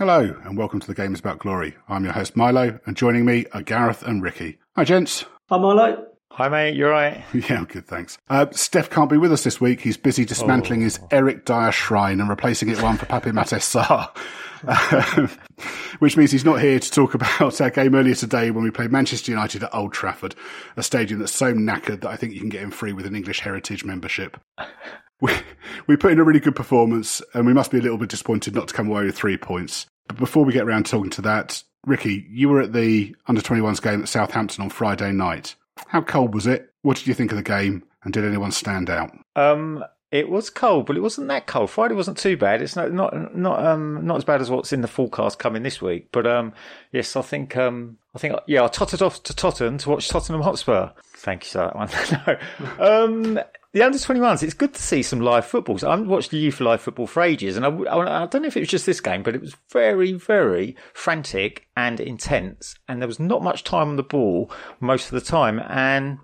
Hello, and welcome to the Game is About Glory. I'm your host Milo, and joining me are Gareth and Ricky. Hi, gents. Hi, Milo. Hi, mate. You're right. Yeah, I'm good, thanks. Uh, Steph can't be with us this week. He's busy dismantling oh. his Eric Dier shrine and replacing it one for Pape Matar Sarr. which means he's not here to talk about our game earlier today when we played Manchester United at Old Trafford, a stadium that's so knackered that I think you can get him free with an English Heritage membership. We, we put in a really good performance, and we must be a little bit disappointed not to come away with three points. But before we get around talking to that, Ricky, you were at the under 21s game at Southampton on Friday night. How cold was it? What did you think of the game? And did anyone stand out? Um, it was cold, but it wasn't that cold. Friday wasn't too bad. It's not not not um not as bad as what's in the forecast coming this week. But um yes, I think um I think yeah I tottered off to Tottenham to watch Tottenham Hotspur. Thank you for that one. no. um the under 21s, it's good to see some live football. So I haven't watched youth live football for ages. And I, I, I, don't know if it was just this game, but it was very, very frantic and intense. And there was not much time on the ball most of the time. And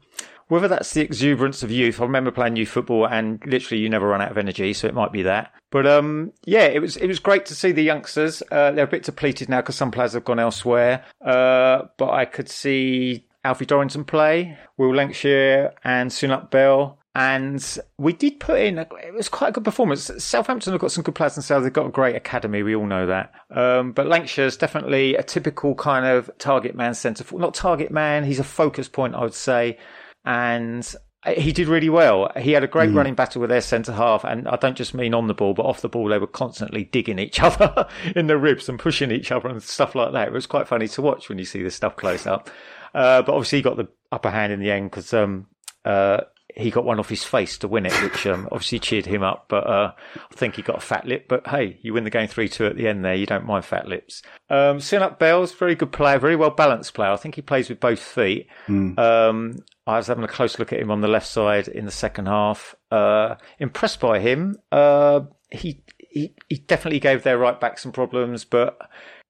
whether that's the exuberance of youth, I remember playing youth football and literally you never run out of energy. So it might be that. But, um, yeah, it was, it was great to see the youngsters. Uh, they're a bit depleted now because some players have gone elsewhere. Uh, but I could see Alfie Dorrington play, Will Lankshear and Soonsup Bell. And we did put in, a, it was quite a good performance. Southampton have got some good players themselves. They've got a great academy. We all know that. Um, but Lankshear's definitely a typical kind of target man centre, for not target man. He's a focus point, I would say. And he did really well. He had a great mm. running battle with their centre half, and I don't just mean on the ball, but off the ball, they were constantly digging each other in the ribs and pushing each other and stuff like that. It was quite funny to watch when you see this stuff close up. Uh, but obviously, he got the upper hand in the end because um, uh, he got one off his face to win it, which um, obviously cheered him up. But uh, I think he got a fat lip. But hey, you win the game 3 2 at the end there. You don't mind fat lips. Um, Soonsup Bell's very good player, very well balanced player. I think he plays with both feet. Mm. Um, I was having a close look at him on the left side in the second half. Uh, impressed by him. Uh, he, he he definitely gave their right back some problems, but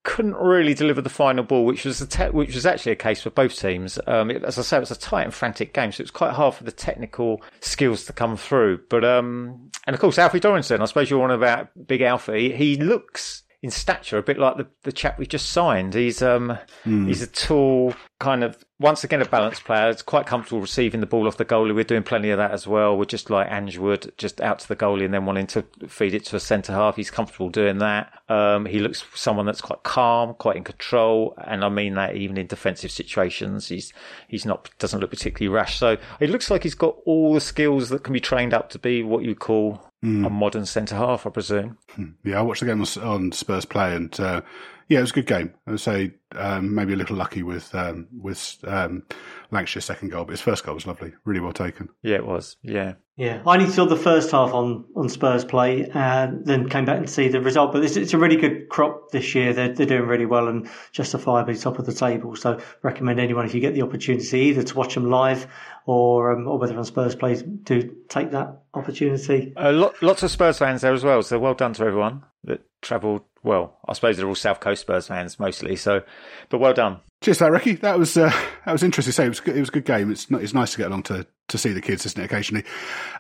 couldn't really deliver the final ball, which was a te- which was actually a case for both teams. Um, it, as I say, it was a tight and frantic game, so it was quite hard for the technical skills to come through. But um, and of course, Alfie Dorrington, I suppose you're on about Big Alfie. He looks in stature a bit like the, the chap we just signed. He's um mm. he's a tall kind of once again a balanced player. It's quite comfortable receiving the ball off the goalie. We're doing plenty of that as well. We're just like Ange Wood, just out to the goalie and then wanting to feed it to a centre half. He's comfortable doing that. Um, he looks someone that's quite calm, quite in control, and I mean that even in defensive situations. He's he's not doesn't look particularly rash. So it looks like he's got all the skills that can be trained up to be what you call mm. a modern centre half, I presume. Hmm. Yeah, I watched the game on Spurs play, and uh, yeah, it was a good game. I would say um, maybe a little lucky with um, with um, Lankshear's second goal, but his first goal was lovely, really well taken. Yeah, it was. Yeah, yeah. I only saw the first half on, on Spurs play, and then came back and see the result. But it's, it's a really good crop this year. They're they're doing really well and justifiably top of the table. So recommend anyone if you get the opportunity either to watch them live or um, or whether on Spurs play to take that opportunity. Uh, lots of Spurs fans there as well. So well done to everyone that travelled well, I suppose they're all South Coast Spurs fans mostly. So, but well done. Cheers, that Ricky. That was uh, that was interesting. So it was it was a good game. It's it's nice to get along to to see the kids, isn't it? Occasionally.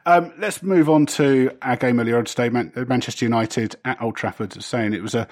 Um, let's move on to our game earlier on today. Man- Manchester United at Old Trafford. Saying it was a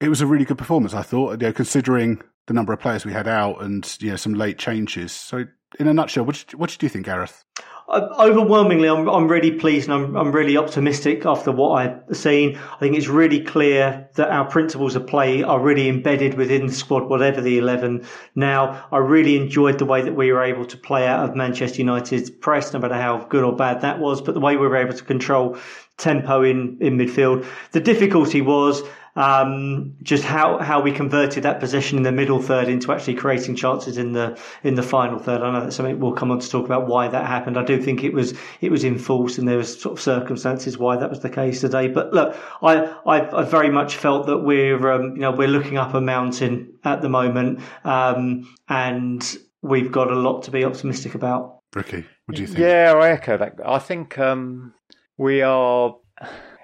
it was a really good performance. I thought, you know, considering the number of players we had out and you know some late changes. So, in a nutshell, what did, what did you think, Gareth? Overwhelmingly, I'm, I'm really pleased and I'm, I'm really optimistic after what I've seen. I think it's really clear that our principles of play are really embedded within the squad, whatever the 11 now. I really enjoyed the way that we were able to play out of Manchester United's press, no matter how good or bad that was, but the way we were able to control tempo in, in midfield. The difficulty was, um, just how, how we converted that position in the middle third into actually creating chances in the in the final third. I know that's something we'll come on to talk about why that happened. I do think it was it was in force and there was sort of circumstances why that was the case today. But look, I I, I very much felt that we're um, you know we're looking up a mountain at the moment, um, and we've got a lot to be optimistic about. Ricky, what do you think? Yeah, I echo that. I think um, we are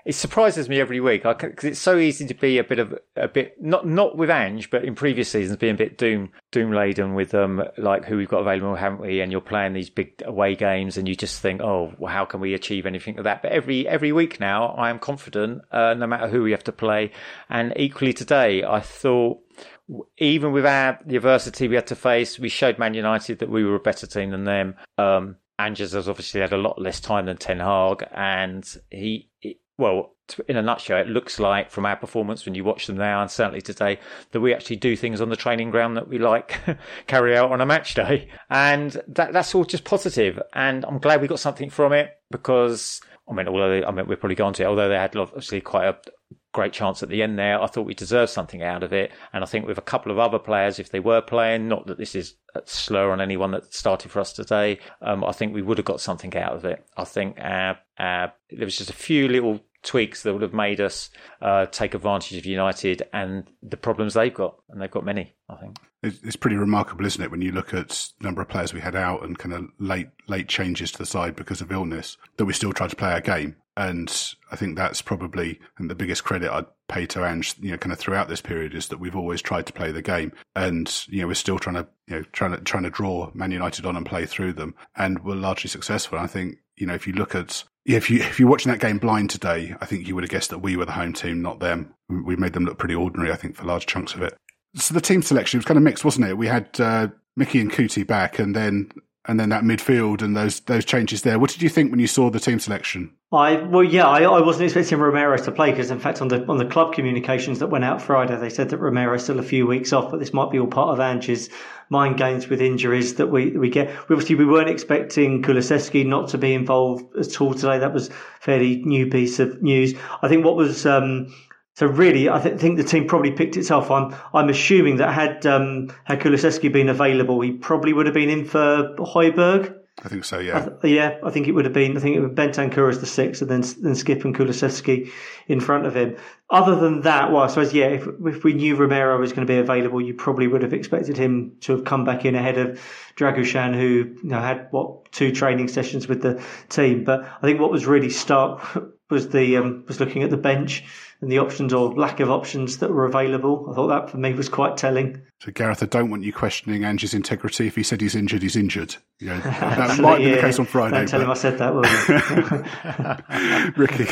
it surprises me every week because it's so easy to be a bit of a bit not not with Ange, but in previous seasons being a bit doom doom laden with um like who we've got available, haven't we? And you're playing these big away games, and you just think, oh, well, how can we achieve anything of that? But every every week now, I am confident, uh, no matter who we have to play. And equally today, I thought even with our the adversity we had to face, we showed Man United that we were a better team than them. Um, Anges has obviously had a lot less time than Ten Hag, and he well, in a nutshell, it looks like from our performance when you watch them now and certainly today that we actually do things on the training ground that we like carry out on a match day. And that, that's all just positive. And I'm glad we got something from it because, I mean, although, they, I mean, we're probably going to it, although they had obviously quite a great chance at the end there. I thought we deserved something out of it. And I think with a couple of other players, if they were playing, not that this is a slur on anyone that started for us today, um, I think we would have got something out of it. I think our, our, there was just a few little tweaks that would have made us uh, take advantage of United and the problems they've got, and they've got many. I think it's pretty remarkable, isn't it, when you look at the number of players we had out and kind of late late changes to the side because of illness that we still tried to play our game. And I think that's probably and the biggest credit I'd pay to Ange, you know, kind of throughout this period is that we've always tried to play the game, and you know we're still trying to you know trying to trying to draw Man United on and play through them, and we're largely successful. I think you know if you look at yeah, if you if you're watching that game blind today, I think you would have guessed that we were the home team, not them. We made them look pretty ordinary, I think, for large chunks of it. So the team selection was kind of mixed, wasn't it? We had uh, Micky and Cuti back, and then and then that midfield and those those changes there. What did you think when you saw the team selection? I well, yeah, I, I wasn't expecting Romero to play because, in fact, on the on the club communications that went out Friday, they said that Romero's still a few weeks off, but this might be all part of Ange's mind games with injuries that we we get. Obviously, we weren't expecting Kulusevski not to be involved at all today. That was fairly new piece of news. I think what was um, so really, I th- think the team probably picked itself. I'm I'm assuming that had um, had Kulusevski been available, he probably would have been in for Højbjerg. I think so. Yeah. I th- yeah, I think it would have been. I think it would Bentancur as the six, and then then Skipp and Kulusevski in front of him. Other than that, well, I suppose yeah. If, if we knew Romero was going to be available, you probably would have expected him to have come back in ahead of Dragusin, who you know had what two training sessions with the team. But I think what was really stark was the um, was looking at the bench and the options or lack of options that were available. I thought that for me was quite telling. So, Gareth, I don't want you questioning Angie's integrity. If he said he's injured, he's injured. You know, that might yeah, be the case on Friday. Don't tell but... him I said that, will Ricky?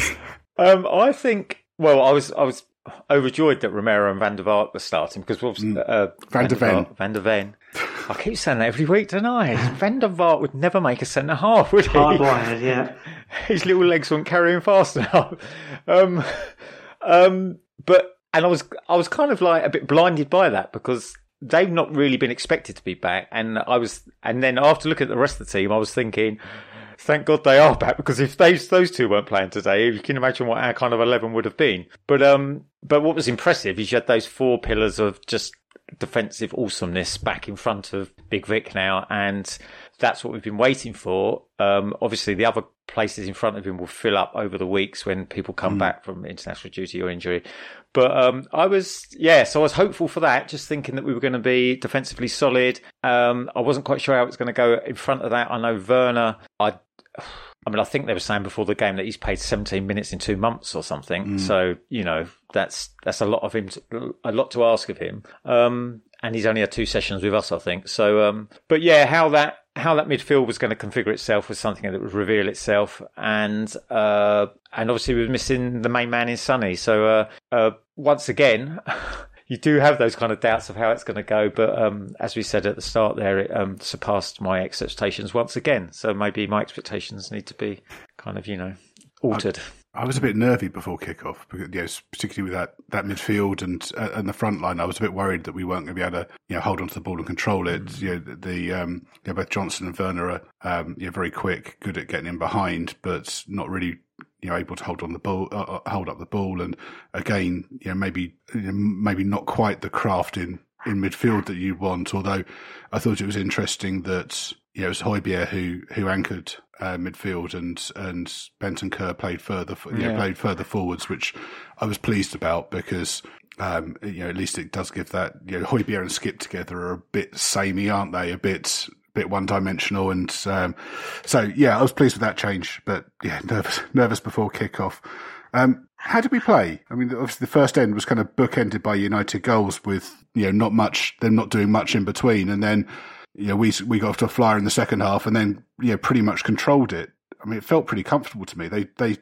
Um, I think. Well, I was I was overjoyed that Romero and Van der Vaart were starting because mm. uh, Van, der Ven. Van der Ven. I keep saying that every week, don't I? Van der Vaart would never make a centre half, would he? Hardwired, yeah. His little legs weren't carrying fast enough. Um, um, but and I was I was kind of like a bit blinded by that because they've not really been expected to be back, and I was and then after looking at the rest of the team, I was thinking. Thank God they are back because if those those two weren't playing today, you can imagine what our kind of eleven would have been. But um, but what was impressive is you had those four pillars of just defensive awesomeness back in front of Big Vic now, and that's what we've been waiting for. Um, obviously, the other places in front of him will fill up over the weeks when people come mm. back from international duty or injury. But um, I was, yeah, so I was hopeful for that, just thinking that we were going to be defensively solid. Um, I wasn't quite sure how it was going to go in front of that. I know Werner, I. I mean, I think they were saying before the game that he's played 17 minutes in two months or something. Mm. So you know, that's that's a lot of him, to, a lot to ask of him. Um, and he's only had two sessions with us, I think. So, um, but yeah, how that how that midfield was going to configure itself was something that would reveal itself, and uh, and obviously we were missing the main man in Sonny. So uh, uh, once again. you do have those kind of doubts of how it's going to go, but um, as we said at the start, there it um, surpassed my expectations once again. So maybe my expectations need to be kind of you know altered. I was a bit nervy before kickoff, because, yes, particularly with that, that midfield and uh, and the front line. I was a bit worried that we weren't going to be able to you know hold onto the ball and control it. Mm. You know, the um, you know, both Johnson and Werner are um, you know, very quick, good at getting in behind, but not really you know able to hold on the ball, uh, uh hold up the ball. And again, you know, maybe maybe not quite the craft in in midfield that you want. Although I thought it was interesting that you know, it was Højbjerg who who anchored uh, midfield, and and kerr played further, you know, played further forwards, which I was pleased about because um, you know at least it does give that you know Højbjerg and Skipp together are a bit samey, aren't they? A bit bit one dimensional, and um, so yeah, I was pleased with that change, but yeah, nervous nervous before kickoff. Um, how did we play? I mean, obviously the first end was kind of bookended by United goals with, you know, not much, them not doing much in between. And then, you know, we, we got off to a flyer in the second half and then, you know, pretty much controlled it. I mean, it felt pretty comfortable to me. They, they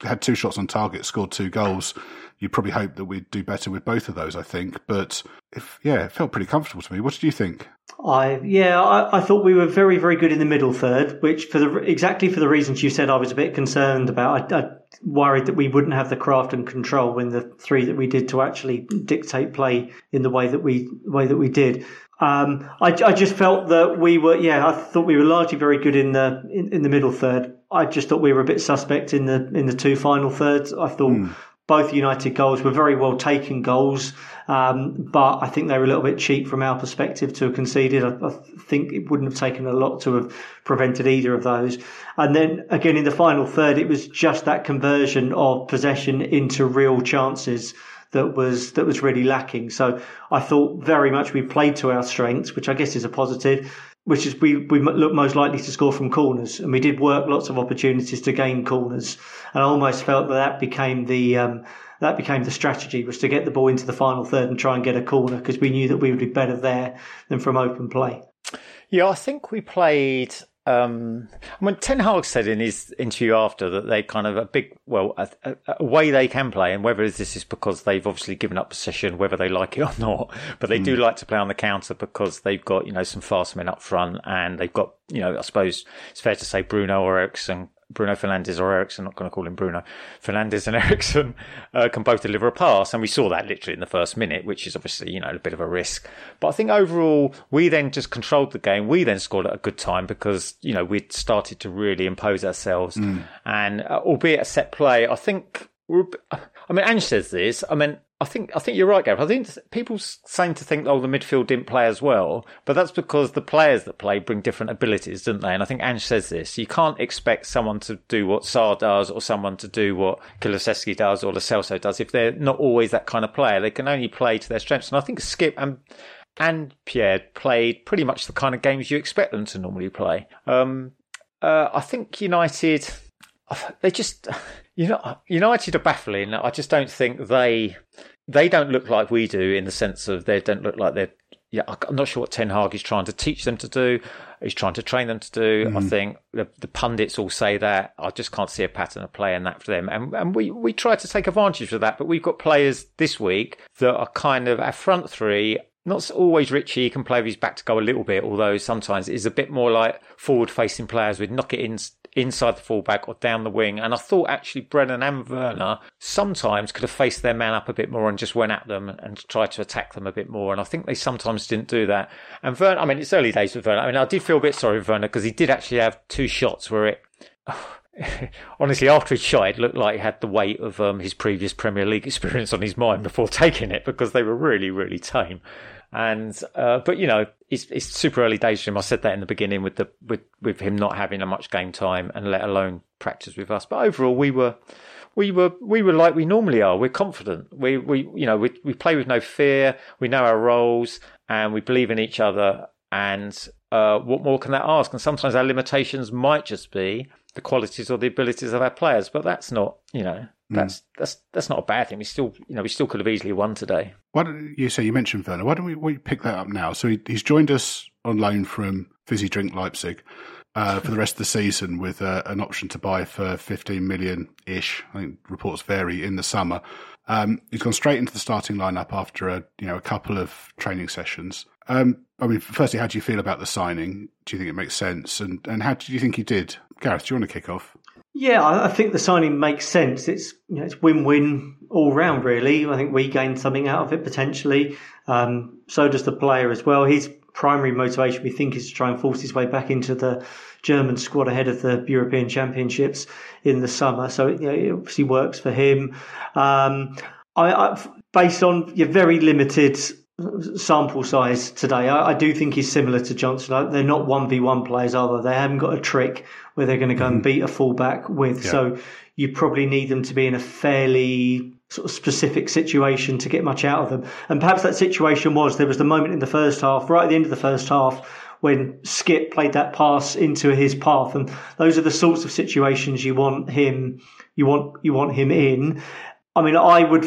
had two shots on target, scored two goals. You probably hope that we'd do better with both of those, I think. But if, yeah, it felt pretty comfortable to me. What did you think? I yeah, I, I, thought we were very very good in the middle third, which for the exactly for the reasons you said, I was a bit concerned about. I, I worried that we wouldn't have the craft and control in the three that we did to actually dictate play in the way that we way that we did. Um, I, I, just felt that we were, yeah, I thought we were largely very good in the in, in, the middle third. I just thought we were a bit suspect in the in the two final thirds. I thought mm. both United goals were very well taken goals, um, but I think they were a little bit cheap from our perspective to have conceded. I, I, think it wouldn't have taken a lot to have prevented either of those. And then again in the final third, it was just that conversion of possession into real chances that was that was really lacking. So I thought very much we played to our strengths, which I guess is a positive. Which is we we look most likely to score from corners, and we did work lots of opportunities to gain corners. And I almost felt that that became the um, that became the strategy was to get the ball into the final third and try and get a corner because we knew that we would be better there than from open play. Yeah, I think we played um, I mean, Ten Hag said in his interview after that they kind of a big, well, a, a, a, way they can play, and whether this is because they've obviously given up possession, whether they like it or not, but they mm. do like to play on the counter because they've got, you know, some fast men up front and they've got, you know, I suppose it's fair to say Bruno or Eriksen Bruno Fernandes or Eriksen, not going to call him Bruno, Fernandes and Eriksen uh, can both deliver a pass. And we saw that literally in the first minute, which is obviously, you know, a bit of a risk. But I think overall, we then just controlled the game. We then scored at a good time because, you know, we'd started to really impose ourselves. Mm. And uh, albeit a set play, I think, I mean, Ange says this. I mean, I think I think you're right, Gareth. I think people seem to think, oh, the midfield didn't play as well, but that's because the players that play bring different abilities, don't they? And I think Ange says this: you can't expect someone to do what Sarr does, or someone to do what Kulusevski does, or Lo Celso does, if they're not always that kind of player. They can only play to their strengths. And I think Skipp and and Pierre played pretty much the kind of games you expect them to normally play. Um, uh, I think United they just you know United are baffling. I just don't think they they don't look like we do in the sense of they don't look like they're. Yeah, I'm not sure what Ten Hag is trying to teach them to do. He's trying to train them to do. Mm. I think the, the, pundits all say that. I just can't see a pattern of play in that for them. And, and we, we try to take advantage of that. But we've got players this week that are kind of our front three not always Richie. He can play with his back to go a little bit, although sometimes it's a bit more like forward facing players with knock it in inside the fullback or down the wing. And I thought actually Brennan and Werner sometimes could have faced their man up a bit more and just went at them and tried to attack them a bit more. And I think they sometimes didn't do that. And Werner, I mean, it's early days with Werner. I mean, I did feel a bit sorry for Werner because he did actually have two shots where it. honestly, after he shot, it looked like he had the weight of um, his previous Premier League experience on his mind before taking it because they were really, really tame. And uh, but you know, it's, it's super early days for him. I said that in the beginning with the with with him not having a much game time and let alone practice with us. But overall, we were we were we were like we normally are. We're confident. We we you know we we play with no fear. We know our roles and we believe in each other. And uh, what more can that ask? And sometimes our limitations might just be the qualities or the abilities of our players, but that's not you know. That's mm. that's that's not a bad thing. We still, you know, we still could have easily won today. Why don't you say you mentioned Werner? Why don't we, we pick that up now? So he, he's joined us on loan from Fizzy Drink Leipzig uh, for the rest of the season with uh, an option to buy for 15 million ish. I think reports vary in the summer. Um, he's gone straight into the starting lineup after a you know a couple of training sessions. Um, I mean, firstly, how do you feel about the signing? Do you think it makes sense? And and how do you think he did? Gareth, do you want to kick off? Yeah, I think the signing makes sense. It's you know, it's win-win all round, really. I think we gain something out of it potentially. Um, so does the player as well. His primary motivation, we think, is to try and force his way back into the German squad ahead of the European Championships in the summer. So you know, it obviously works for him. Um, I, I, based on your very limited sample size today. I, I, do think he's similar to Johnson. They're not one v one players, are they? They haven't got a trick where they're going to go mm-hmm. and beat a fullback with. Yeah. So you probably need them to be in a fairly sort of specific situation to get much out of them. And perhaps that situation was there was the moment in the first half, right at the end of the first half, when Skipp played that pass into his path, and those are the sorts of situations you want him you want you want him in. I mean, I would,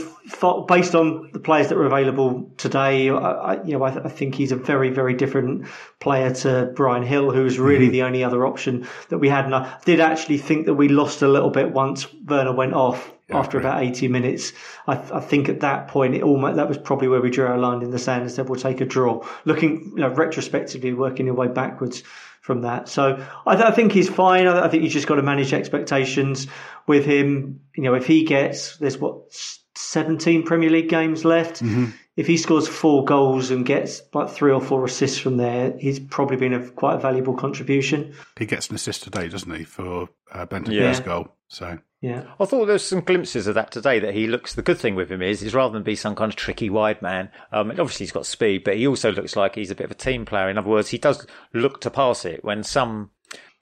based on the players that were available today, I, you know, I, I, think he's a very, very different player to Bryan Gil, who was really mm-hmm. the only other option that we had. And I did actually think that we lost a little bit once Werner went off yeah, after about 80 minutes. I, I, think at that point, it almost, that was probably where we drew our line in the sand and said, we'll take a draw. Looking, you know, retrospectively, working your way backwards from that. So I, th- I think he's fine. I, I think you just got to manage expectations with him. You know, if he gets there's what 17 Premier League games left. Mm-hmm. If he scores four goals and gets like three or four assists from there, he's probably been a quite a valuable contribution. He gets an assist today, doesn't he, for uh, Bentancur's yeah. goal? So yeah, I thought there was some glimpses of that today. That he looks. The good thing with him is, is rather than be some kind of tricky wide man, um, obviously he's got speed, but he also looks like he's a bit of a team player. In other words, he does look to pass it when some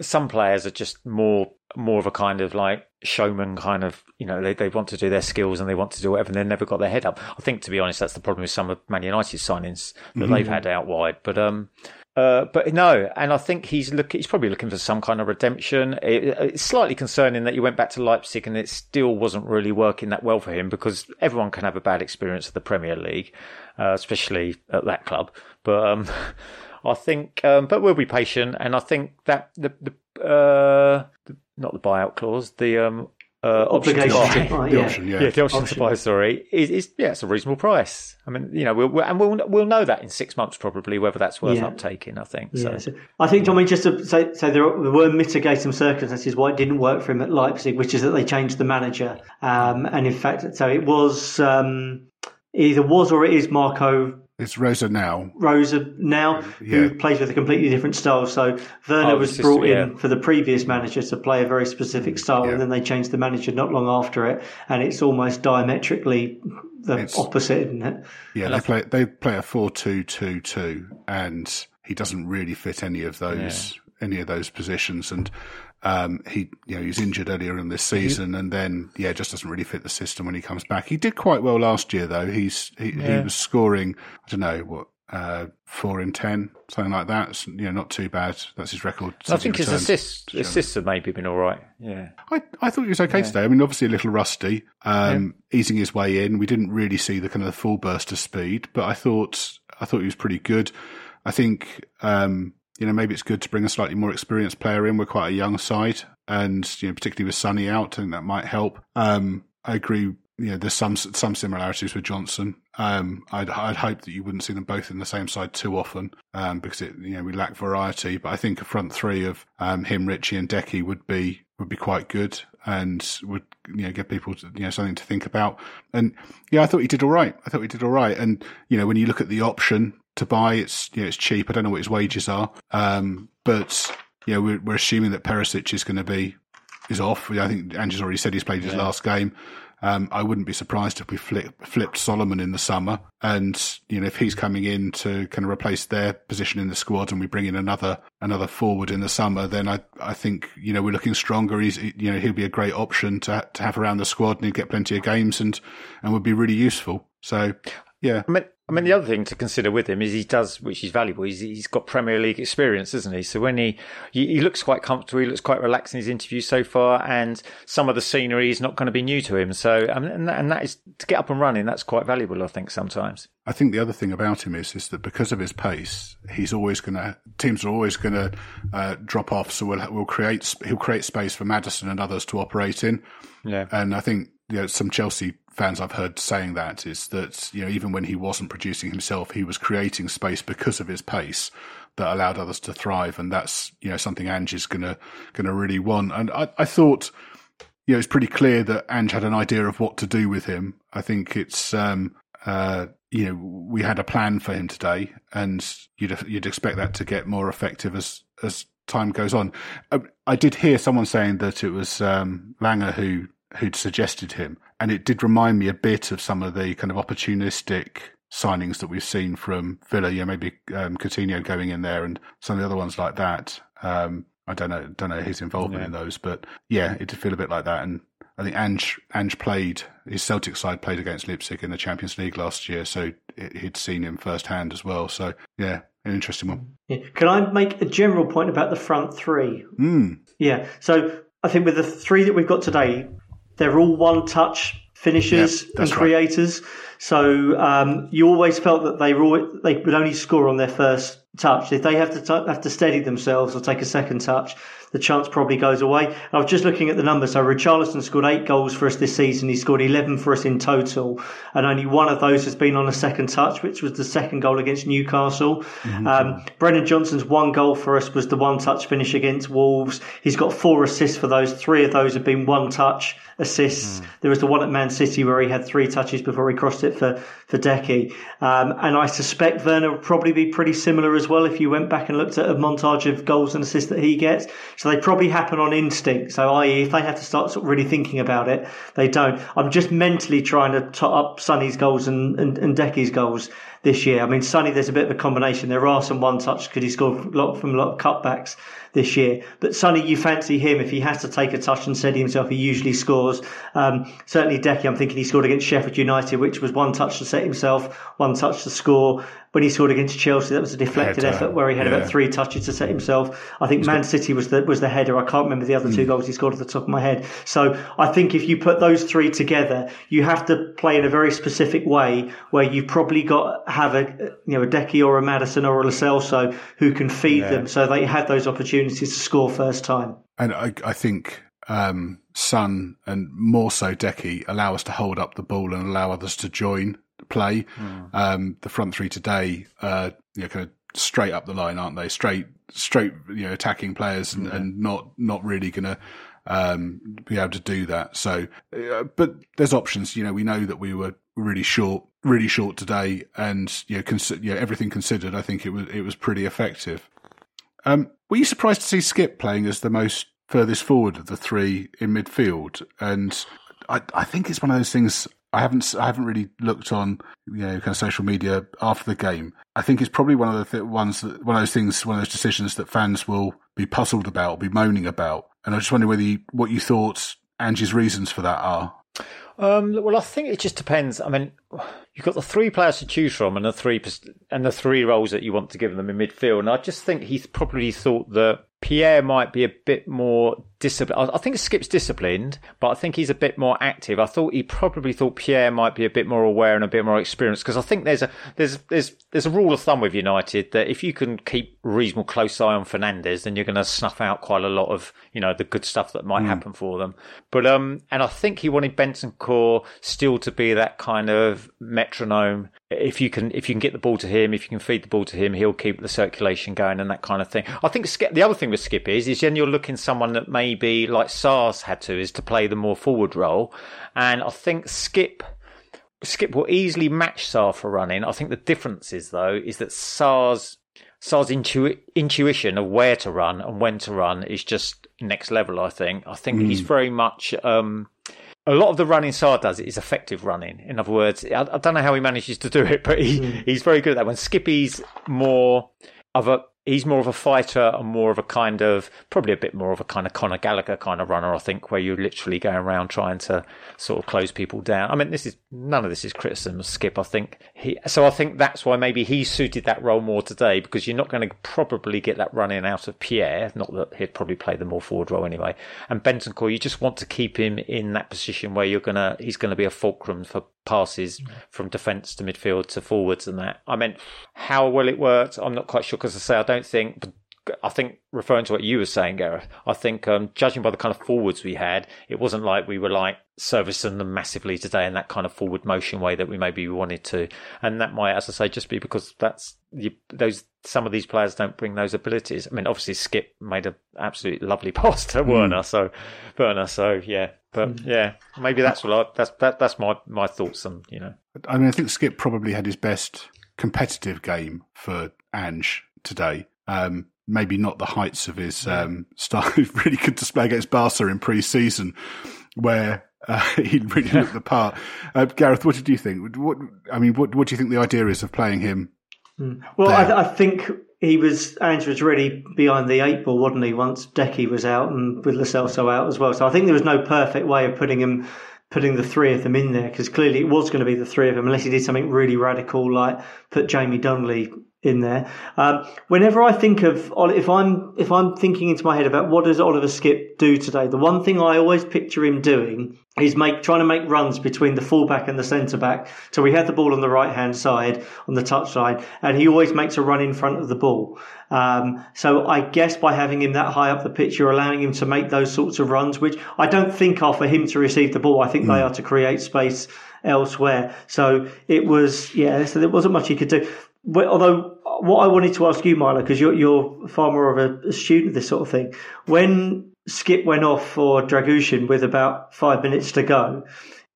some players are just more more of a kind of like showman kind of you know they, they want to do their skills and they want to do whatever and they've never got their head up i think to be honest that's the problem with some of man united's signings that mm-hmm. they've had out wide but um uh, but no, and I think he's look. He's probably looking for some kind of redemption. It, it's slightly concerning that he went back to Leipzig and it still wasn't really working that well for him because everyone can have a bad experience of the Premier League, uh, especially at that club. But um, I think, um, but we'll be patient, and I think that the the, uh, the not the buyout clause, the um, uh, option to buy, oh, the option, yeah. yeah, the option, option, to buy. Sorry, is, is yeah, it's a reasonable price. I mean, you know, we'll, we'll, and we'll we'll know that in six months probably whether that's worth yeah. uptaking. I think. So. Yeah, so I think, Tommy, just to say, so there, there, were mitigating circumstances why it didn't work for him at Leipzig, which is that they changed the manager, um, and in fact, so it was um, either was or it is Marco it's Rose now. Rose now, yeah. who plays with a completely different style. So Werner oh, was brought in yeah. for the previous manager to play a very specific mm, style, yeah. and then they changed the manager not long after it, and it's almost diametrically the it's, opposite, isn't it? Yeah, they play they play a four-two-two-two, and he doesn't really fit any of those any of those positions, and um, he, you know, he was injured earlier in this season, and then yeah, just doesn't really fit the system when he comes back. He did quite well last year, though. He's he, yeah. he was scoring, I don't know what, uh, four in ten, something like that. It's, you know, not too bad. That's his record. I think his assists assists have maybe been all right. Yeah, I I thought he was okay yeah. today. I mean, obviously a little rusty, um, yeah. easing his way in. We didn't really see the kind of the full burst of speed, but I thought I thought he was pretty good. I think um, you know, maybe it's good to bring a slightly more experienced player in. We're quite a young side, and you know, particularly with Sonny out, I think that might help. Um, I agree. You know, there's some some similarities with Johnson. Um, I'd, I'd hope that you wouldn't see them both in the same side too often, um, because it, you know, we lack variety. But I think a front three of um, him, Richie, and Decky would be would be quite good and would you know give people you know something to think about. And yeah, I thought he did all right. I thought he did all right. And you know, when you look at the option to buy. It's you know, it's cheap. I don't know what his wages are, um, but you know we're, we're assuming that Perisic is going to be is off. I think Ange's already said he's played his yeah. last game. Um, I wouldn't be surprised if we flip, flipped Solomon in the summer, and you know if he's coming in to kind of replace their position in the squad, and we bring in another another forward in the summer, then I I think you know we're looking stronger. He's you know he'll be a great option to to have around the squad, and he'll get plenty of games, and and would be really useful. So yeah. I mean, I mean, the other thing to consider with him is he does, which is valuable. He's, he's got Premier League experience, isn't he? So when he, he, he looks quite comfortable, he looks quite relaxed in his interviews so far, and some of the scenery is not going to be new to him. So, and, that, and that is to get up and running. That's quite valuable, I think, sometimes. I think the other thing about him is is that because of his pace, he's always going to teams are always going to uh, drop off. So we'll we'll create he'll create space for Maddison and others to operate in. Yeah, and I think you know some Chelsea fans I've heard saying that is that you know even when he wasn't producing himself, he was creating space because of his pace that allowed others to thrive, and that's you know something Ange is gonna gonna really want. And I, I thought you know it's pretty clear that Ange had an idea of what to do with him. I think it's um, uh, you know we had a plan for him today, and you'd you'd expect that to get more effective as as time goes on. I, um, I did hear someone saying that it was um, Lange who who'd suggested him. And it did remind me a bit of some of the kind of opportunistic signings that we've seen from Villa. Yeah, maybe um, Coutinho going in there and some of the other ones like that. Um, I don't know, don't know his involvement yeah. in those, but yeah, it did feel a bit like that. And I think Ange, Ange played his Celtic side played against Leipzig in the Champions League last year, so he'd seen him firsthand as well. So yeah, an interesting one. Yeah. Can I make a general point about the front three? Mm. Yeah. So I think with the three that we've got today, they're all one touch finishers Yeah, and that's right. creators. So um, you always felt that they were always, they would only score on their first touch. If they have to t- have to steady themselves or take a second touch, the chance probably goes away. And I was just looking at the numbers. So Richarlison scored eight goals for us this season. He scored 11 for us in total. And only one of those has been on a second touch, which was the second goal against Newcastle. Um, Brennan Johnson's one goal for us was the one touch finish against Wolves. He's got four assists for those. Three of those have been one touch assists. There was the one at Man City where he had three touches before he crossed it for, for Decky. Um, and I suspect Werner will probably be pretty similar as well if you went back and looked at a montage of goals and assists that he gets. So they probably happen on instinct. So, i.e., if they have to start sort of really thinking about it, they don't. I'm just mentally trying to top up Sonny's goals and, and, and Decky's goals this year. I mean, Sonny, there's a bit of a combination. There are some one touch because he scored a lot from a lot of cutbacks this year. But Sonny, you fancy him if he has to take a touch and steady himself. He usually scores. Um, certainly, Decky, I'm thinking he scored against Sheffield United, which was one touch to set himself, one touch to score. When he scored against Chelsea, that was a deflected effort where he had yeah. about three touches to set himself. I think Man City was the was the header. I can't remember the other two goals he scored at the top of my head. So I think if you put those three together, you have to play in a very specific way where you've probably got have a you know a Decky or a Maddison or a Lo Celso who can feed them, so they have those opportunities to score first time. And I, I think um, Son and more so Decky allow us to hold up the ball and allow others to join play. Um, the front three today, uh, you know, kind of straight up the line, aren't they? Straight, straight, you know, attacking players and, and not not really going to um, be able to do that. So, uh, but there's options. You know, we know that we were really short, really short today, and you know, consi- you know everything considered, I think it was it was pretty effective. Um, were you surprised to see Skipp playing as the most furthest forward of the three in midfield? And I, I think it's one of those things. I haven't, I haven't really looked on, you know, kind of social media after the game. I think it's probably one of the th- ones that, one of those things, one of those decisions that fans will be puzzled about, be moaning about. And I just wonder whether you, what you thought Angie's reasons for that are. Um, well, I think it just depends. I mean, you've got the three players to choose from, and the three and the three roles that you want to give them in midfield. And I just think he probably thought that Pierre might be a bit more disciplined. I think Skipp's disciplined, but I think he's a bit more active. I thought he probably thought Pierre might be a bit more aware and a bit more experienced because I think there's a there's there's there's a rule of thumb with United that if you can keep a reasonable close eye on Fernandes, then you're going to snuff out quite a lot of you know the good stuff that might happen for them. But um, and I think he wanted Bentancur still to be that kind of metronome. If you can if you can get the ball to him, if you can feed the ball to him, he'll keep the circulation going and that kind of thing. I think Skipp, the other thing with Skipp is is then you're looking someone that maybe like Sarr's had to is to play the more forward role, and I think Skipp. Skipp will easily match Sarr for running. I think the difference is though is that Sarr's Sarr's intu- intuition of where to run and when to run is just next level. I think. I think he's very much. Um, a lot of the running Sarr does is effective running. In other words, I, I don't know how he manages to do it, but he, hmm. he's very good at that. When Skippy's more of a he's more of a fighter and more of a kind of probably a bit more of a kind of Conor Gallagher kind of runner, I think, where you're literally going around trying to sort of close people down. I mean, this is none of this is criticism of Skipp. I think he so I think that's why maybe he suited that role more today because you're not going to probably get that running out of Pierre. Not that he'd probably play the more forward role anyway. And Bentancur, you just want to keep him in that position where you're gonna he's going to be a fulcrum for passes from defence to midfield to forwards and that. I mean, how well it worked, I'm not quite sure because I say I don't think. I think referring to what you were saying, Gareth, I think um, judging by the kind of forwards we had, it wasn't like we were like servicing them massively today in that kind of forward motion way that we maybe wanted to. And that might, as I say, just be because that's you, those some of these players don't bring those abilities. I mean, obviously Skipp made an absolutely lovely pass to Werner, so Werner, so yeah. But yeah, maybe that's what I, that's that, that's my my thoughts on you know. I mean, I think Skipp probably had his best competitive game for Ange today. Um, maybe not the heights of his um, style. really good display against Barca in pre-season, where uh, he really looked the part. Uh, Gareth, what did you think? What I mean, what what do you think the idea is of playing him? Well, there. I, I think he was Ange was really behind the eight ball, wasn't he? Once Decky was out and with Celso out as well, so I think there was no perfect way of putting him, putting the three of them in there because clearly it was going to be the three of them unless he did something really radical like put Jamie Donley in there. Um, whenever I think of if I'm if I'm thinking into my head about what does Oliver Skipp do today, the one thing I always picture him doing is make trying to make runs between the fullback and the centre back. So we had the ball on the right hand side on the touchline, and he always makes a run in front of the ball. Um, so I guess by having him that high up the pitch, you're allowing him to make those sorts of runs, which I don't think are for him to receive the ball. I think mm. they hmm. are to create space elsewhere. So it was, yeah, so there wasn't much he could do. But although what I wanted to ask you, Milo, because you're, you're far more of a student of this sort of thing, when Skipp went off for Dragusin with about five minutes to go,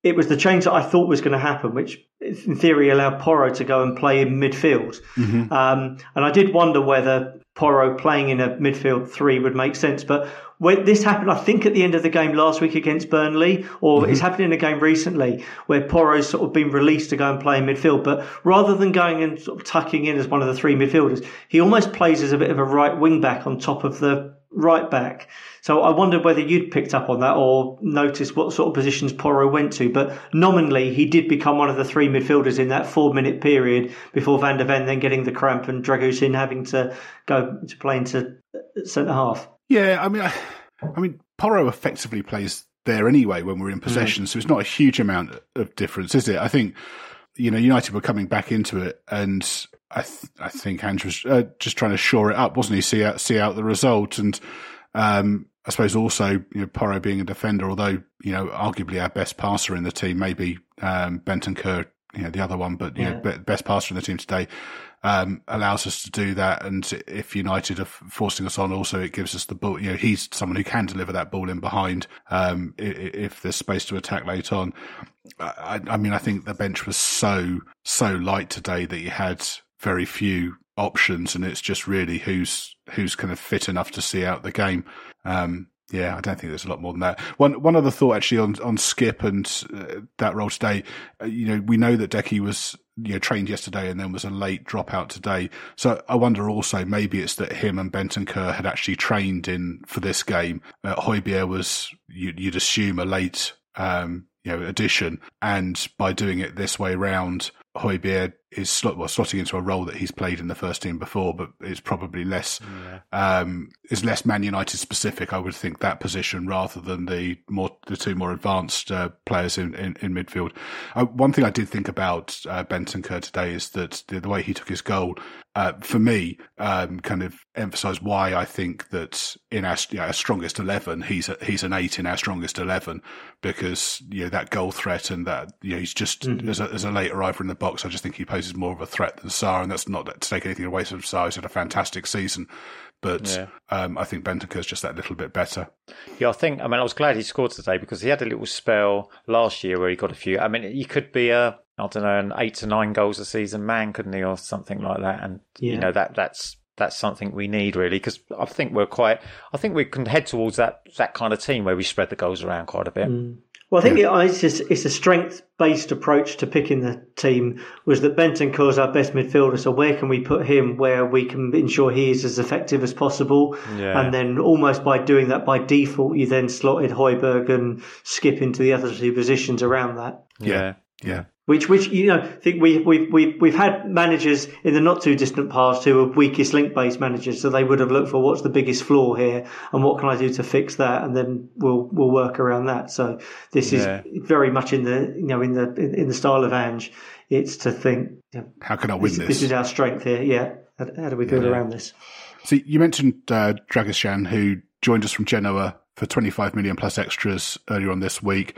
it was the change that I thought was going to happen, which in theory allowed Porro to go and play in midfield. Mm-hmm. Um, and I did wonder whether Porro playing in a midfield three would make sense. But when this happened, I think at the end of the game last week against Burnley, or mm-hmm. it's happened in a game recently where Porro's sort of been released to go and play in midfield. But rather than going and sort of tucking in as one of the three midfielders, he almost plays as a bit of a right wing back on top of the right back. So I wondered whether you'd picked up on that or noticed what sort of positions Porro went to. But nominally, he did become one of the three midfielders in that four minute period before Van der Ven then getting the cramp and Dragusin having to go to play into centre half. Yeah, I mean, I, I mean, Porro effectively plays there anyway when we're in possession, mm. so it's not a huge amount of difference, is it? I think you know United were coming back into it, and I th- I think Andrew's uh, just trying to shore it up, wasn't he? See out see out the result, and um, I suppose also you know Porro being a defender, although you know arguably our best passer in the team, maybe um, Bentancur, you know the other one, but yeah. know best passer in the team today um, allows us to do that. And if United are forcing us on, also it gives us the ball. You know, he's someone who can deliver that ball in behind um, if there's space to attack late on. I, I mean, I think the bench was so so light today that you had very few options, and it's just really who's who's kind of fit enough to see out the game. Um, yeah, I don't think there's a lot more than that. One one other thought actually on on Skipp and uh, that role today. Uh, you know, we know that Decky was you know trained yesterday and then was a late dropout today. So I wonder also maybe it's that him and Bentancur had actually trained in for this game. Uh, Højbjerg was you, would assume a late um, you know addition, and by doing it this way round, Højbjerg is slot, well, slotting into a role that he's played in the first team before, but it's probably less yeah. um, is less Man United specific. I would think that position rather than the more the two more advanced uh, players in, in, in midfield. Uh, one thing I did think about uh, Bentancur today is that the, the, way he took his goal, uh, for me, um, kind of emphasised why I think that in our, you know, our strongest eleven, he's a, he's an eight in our strongest eleven because you know that goal threat and that you know he's just mm-hmm. as, a, as a late arriver in the box. I just think he poses more of a threat than Sarr, and that's not to take anything away from Sarr. He's had a fantastic season, but yeah. um, I think is just that little bit better. Yeah, I think. I mean, I was glad he scored today because he had a little spell last year where he got a few. I mean, he could be a I don't know an eight to nine goals a season man, couldn't he, or something like that? And yeah. you know that that's that's something we need really because I think we're quite. I think we can head towards that that kind of team where we spread the goals around quite a bit. Mm. Well, I think yeah. it, it's, just, it's a strength based approach to picking the team. Was that Benton is our best midfielder? So where can we put him where we can ensure he is as effective as possible? Yeah. And then almost by doing that by default, you then slotted Højbjerg and Skipp into the other two positions around that. Yeah, yeah. Which, which you know, I think we we've, we've, we've had managers in the not too distant past who are weakest link based managers, so they would have looked for what's the biggest flaw here and what can I do to fix that, and then we'll we'll work around that. So this yeah. is very much in the you know in the in, in the style of Ange. It's to think, you know, how can I win this, this? This is our strength here. Yeah, how, how do we build yeah. around this? So you mentioned uh, Dragusin, who joined us from Genoa for 25 million plus extras earlier on this week,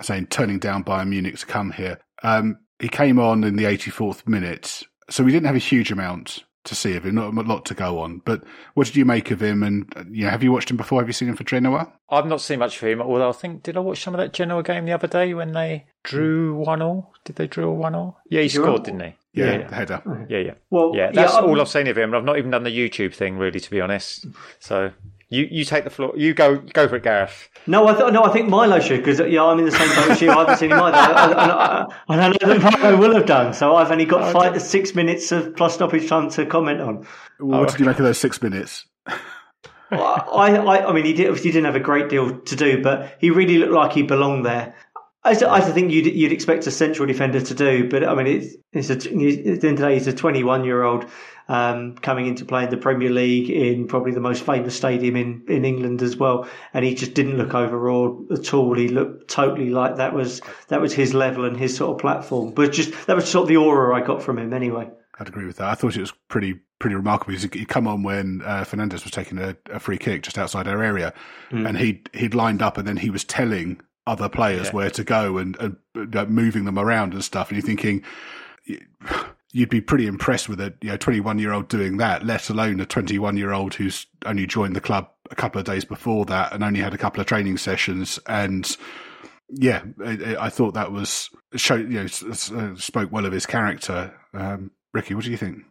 saying turning down Bayern Munich to come here. Um, he came on in the 84th minute, so we didn't have a huge amount to see of him, not a lot to go on. But what did you make of him? And you know, have you watched him before? Have you seen him for Genoa? I've not seen much of him. Although I think did I watch some of that Genoa game the other day when they drew one all? Did they draw one all? Yeah, he scored, didn't he? Yeah, yeah, yeah. header. Yeah, yeah. Well, yeah, that's yeah, all I've seen of him. I've not even done the YouTube thing really, to be honest. So you you take the floor. You go go for it, Gareth. No, I th- no, I think Milo should because uh, yeah, I'm in the same boat as you. I haven't seen him either, and I, know that Milo will have done. So I've only got five six minutes of plus stoppage time to comment on. What oh, did you make of those six minutes? well, I, I, I mean, he did. He didn't have a great deal to do, but he really looked like he belonged there. I, I think you'd you'd expect a central defender to do, but I mean, it's it's a, at the end of the day, he's a 21 year old um, coming into play in the Premier League in probably the most famous stadium in, in England as well, and he just didn't look overawed at all. He looked totally like that was that was his level and his sort of platform. But just that was sort of the aura I got from him anyway. I'd agree with that. I thought it was pretty pretty remarkable. He'd come on when uh, Fernandes was taking a, a, free kick just outside our area, mm. and he'd he'd lined up, and then he was telling other players yeah. where to go and, and uh, moving them around and stuff. And you're thinking you'd be pretty impressed with a you know 21 year old doing that, let alone a 21 year old who's only joined the club a couple of days before that and only had a couple of training sessions and. Yeah, I, I thought that was show. You know, uh, spoke well of his character. Um, Ricky, what do you think?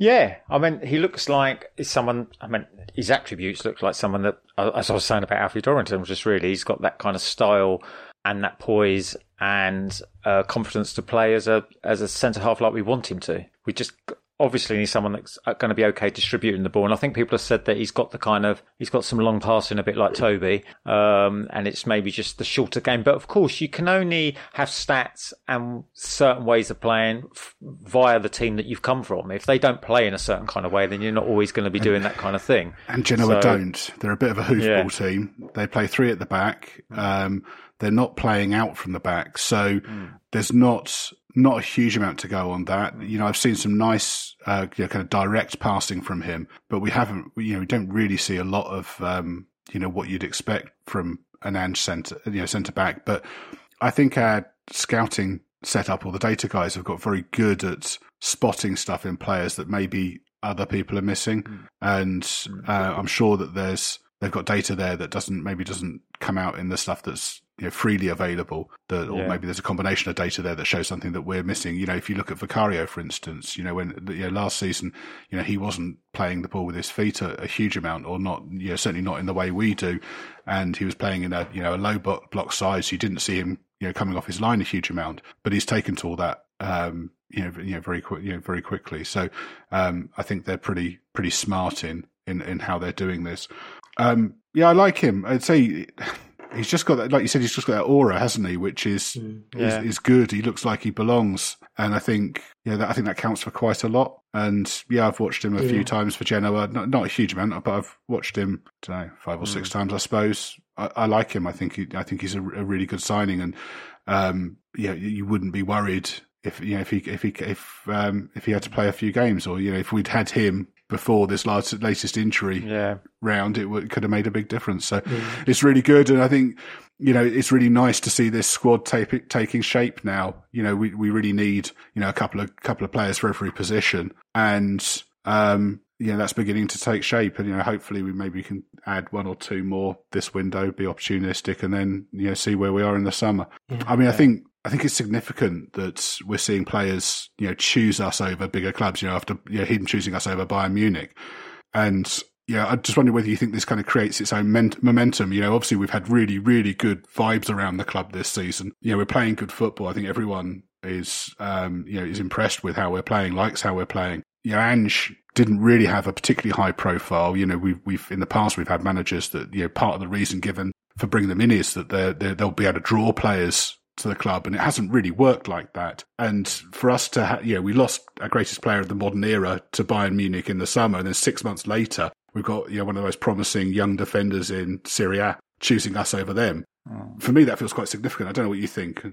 Yeah, I mean, he looks like someone. I mean, his attributes look like someone that, as I was saying about Alfie Dorrington, just really he's got that kind of style and that poise and uh, confidence to play as a as a centre half like we want him to. We just obviously he's someone that's uh, going to be okay distributing the ball. And I think people have said that he's got the kind of he's got some long passing a bit like Toby, um, and it's maybe just the shorter game. But of course, you can only have stats and certain ways of playing f- via the team that you've come from. If they don't play in a certain kind of way, then you're not always going to be doing that kind of thing. And Genoa so, don't. They're a bit of a hoofball yeah. team. They play three at the back. Um, they're not playing out from the back. So mm. there's not not a huge amount to go on that. You know, I've seen some nice uh, you know, kind of direct passing from him, but we haven't. You know, we don't really see a lot of um, you know what you'd expect from an Ange centre, you know, centre back. But I think our scouting setup or the data guys have got very good at spotting stuff in players that maybe other people are missing, mm. and hmm. uh, I'm sure that there's they've got data there that doesn't maybe doesn't come out in the stuff that's you know, freely available that, or yeah. maybe there's a combination of data there that shows something that we're missing. You know, if you look at Vicario, for instance, you know, when, you know, last season, you know, he wasn't playing the ball with his feet a, a huge amount or not, you know, certainly not in the way we do. And he was playing in a, you know, a low block size. So You didn't see him, you know, coming off his line a huge amount, but he's taken to all that, um, you know, you know, very quick, you know, very quickly. So, um, I think they're pretty, pretty smart in, in, in how they're doing this. Um, yeah, I like him. I'd say, he's just got that, like you said, he's just got that aura, hasn't he? Which is mm, yeah. is, is, good. He looks like he belongs, and I think yeah, that, I think that counts for quite a lot. And yeah, I've watched him a yeah. few times for Genoa, not, not a huge amount, but I've watched him, I don't know, five or six mm. times, I suppose. I, I, like him. I think he, I think he's a, a really good signing, and um, yeah, you wouldn't be worried if you know if he if he if um, if he had to play a few games, or you know if we'd had him before this last latest injury yeah. round, it w- could have made a big difference. So it's really good, and I think you know it's really nice to see this squad take, taking shape now. You know, we we really need you know a couple of couple of players for every position, and um, you know that's beginning to take shape. And you know, hopefully we maybe can add one or two more this window, be opportunistic, and then you know see where we are in the summer. Yeah. I mean, I think I think it's significant that we're seeing players, you know, choose us over bigger clubs. You know, after you know, him choosing us over Bayern Munich, and yeah, I just wonder whether you think this kind of creates its own men- momentum. You know, obviously we've had really, really good vibes around the club this season. You know, we're playing good football. I think everyone is, um, you know, is impressed with how we're playing, likes how we're playing. You know, Ange didn't really have a particularly high profile. You know, we've, we've, in the past, we've had managers that, you know, part of the reason given for bringing them in is that they're, they're, they'll be able to draw players to the club, and it hasn't really worked like that. And for us to, ha- you know, we lost our greatest player of the modern era to Bayern Munich in the summer, and then six months later, we've got you know one of the most promising young defenders in Serie A choosing us over them. Mm. For me, that feels quite significant. I don't know what you think.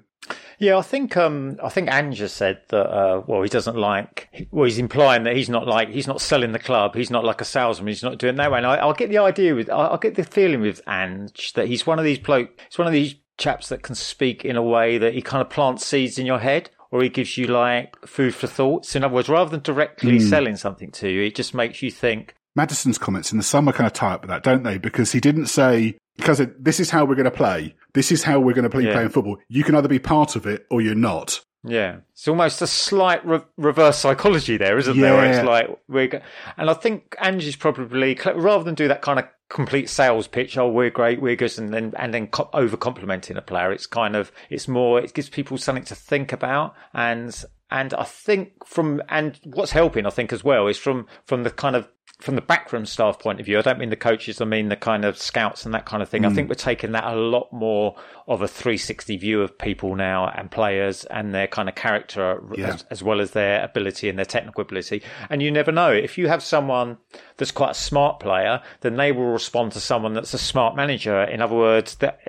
Yeah, I think um, I think Ange said that. Uh, well, he doesn't like. Well, he's implying that he's not like he's not selling the club. He's not like a salesman. He's not doing that way. And I, will get the idea with. I'll get the feeling with Ange that he's one of these bloke. He's one of these chaps that can speak in a way that he kind of plants seeds in your head or he gives you like food for thoughts. In other words, rather than directly mm. selling something to you, it just makes you think. Maddison's comments in the summer kind of tie up with that, don't they? Because he didn't say, because it, this is how we're going to play. This is how we're going to play yeah. playing football. You can either be part of it or you're not. Yeah, it's almost a slight re- reverse psychology there, isn't yeah. there? Where it's like we're, and I think Ange's probably rather than do that kind of complete sales pitch. Oh, we're great, we're good, and then and then co- over complimenting a player. It's kind of it's more. It gives people something to think about, and and I think from and what's helping, I think as well, is from from the kind of from the backroom staff point of view, I don't mean the coaches, I mean the kind of scouts and that kind of thing. Mm. I think we're taking that a lot more of a 360 view of people now and players and their kind of character yeah. as, as, well as their ability and their technical ability. And you never know. If you have someone that's quite a smart player, then they will respond to someone that's a smart manager. In other words, that,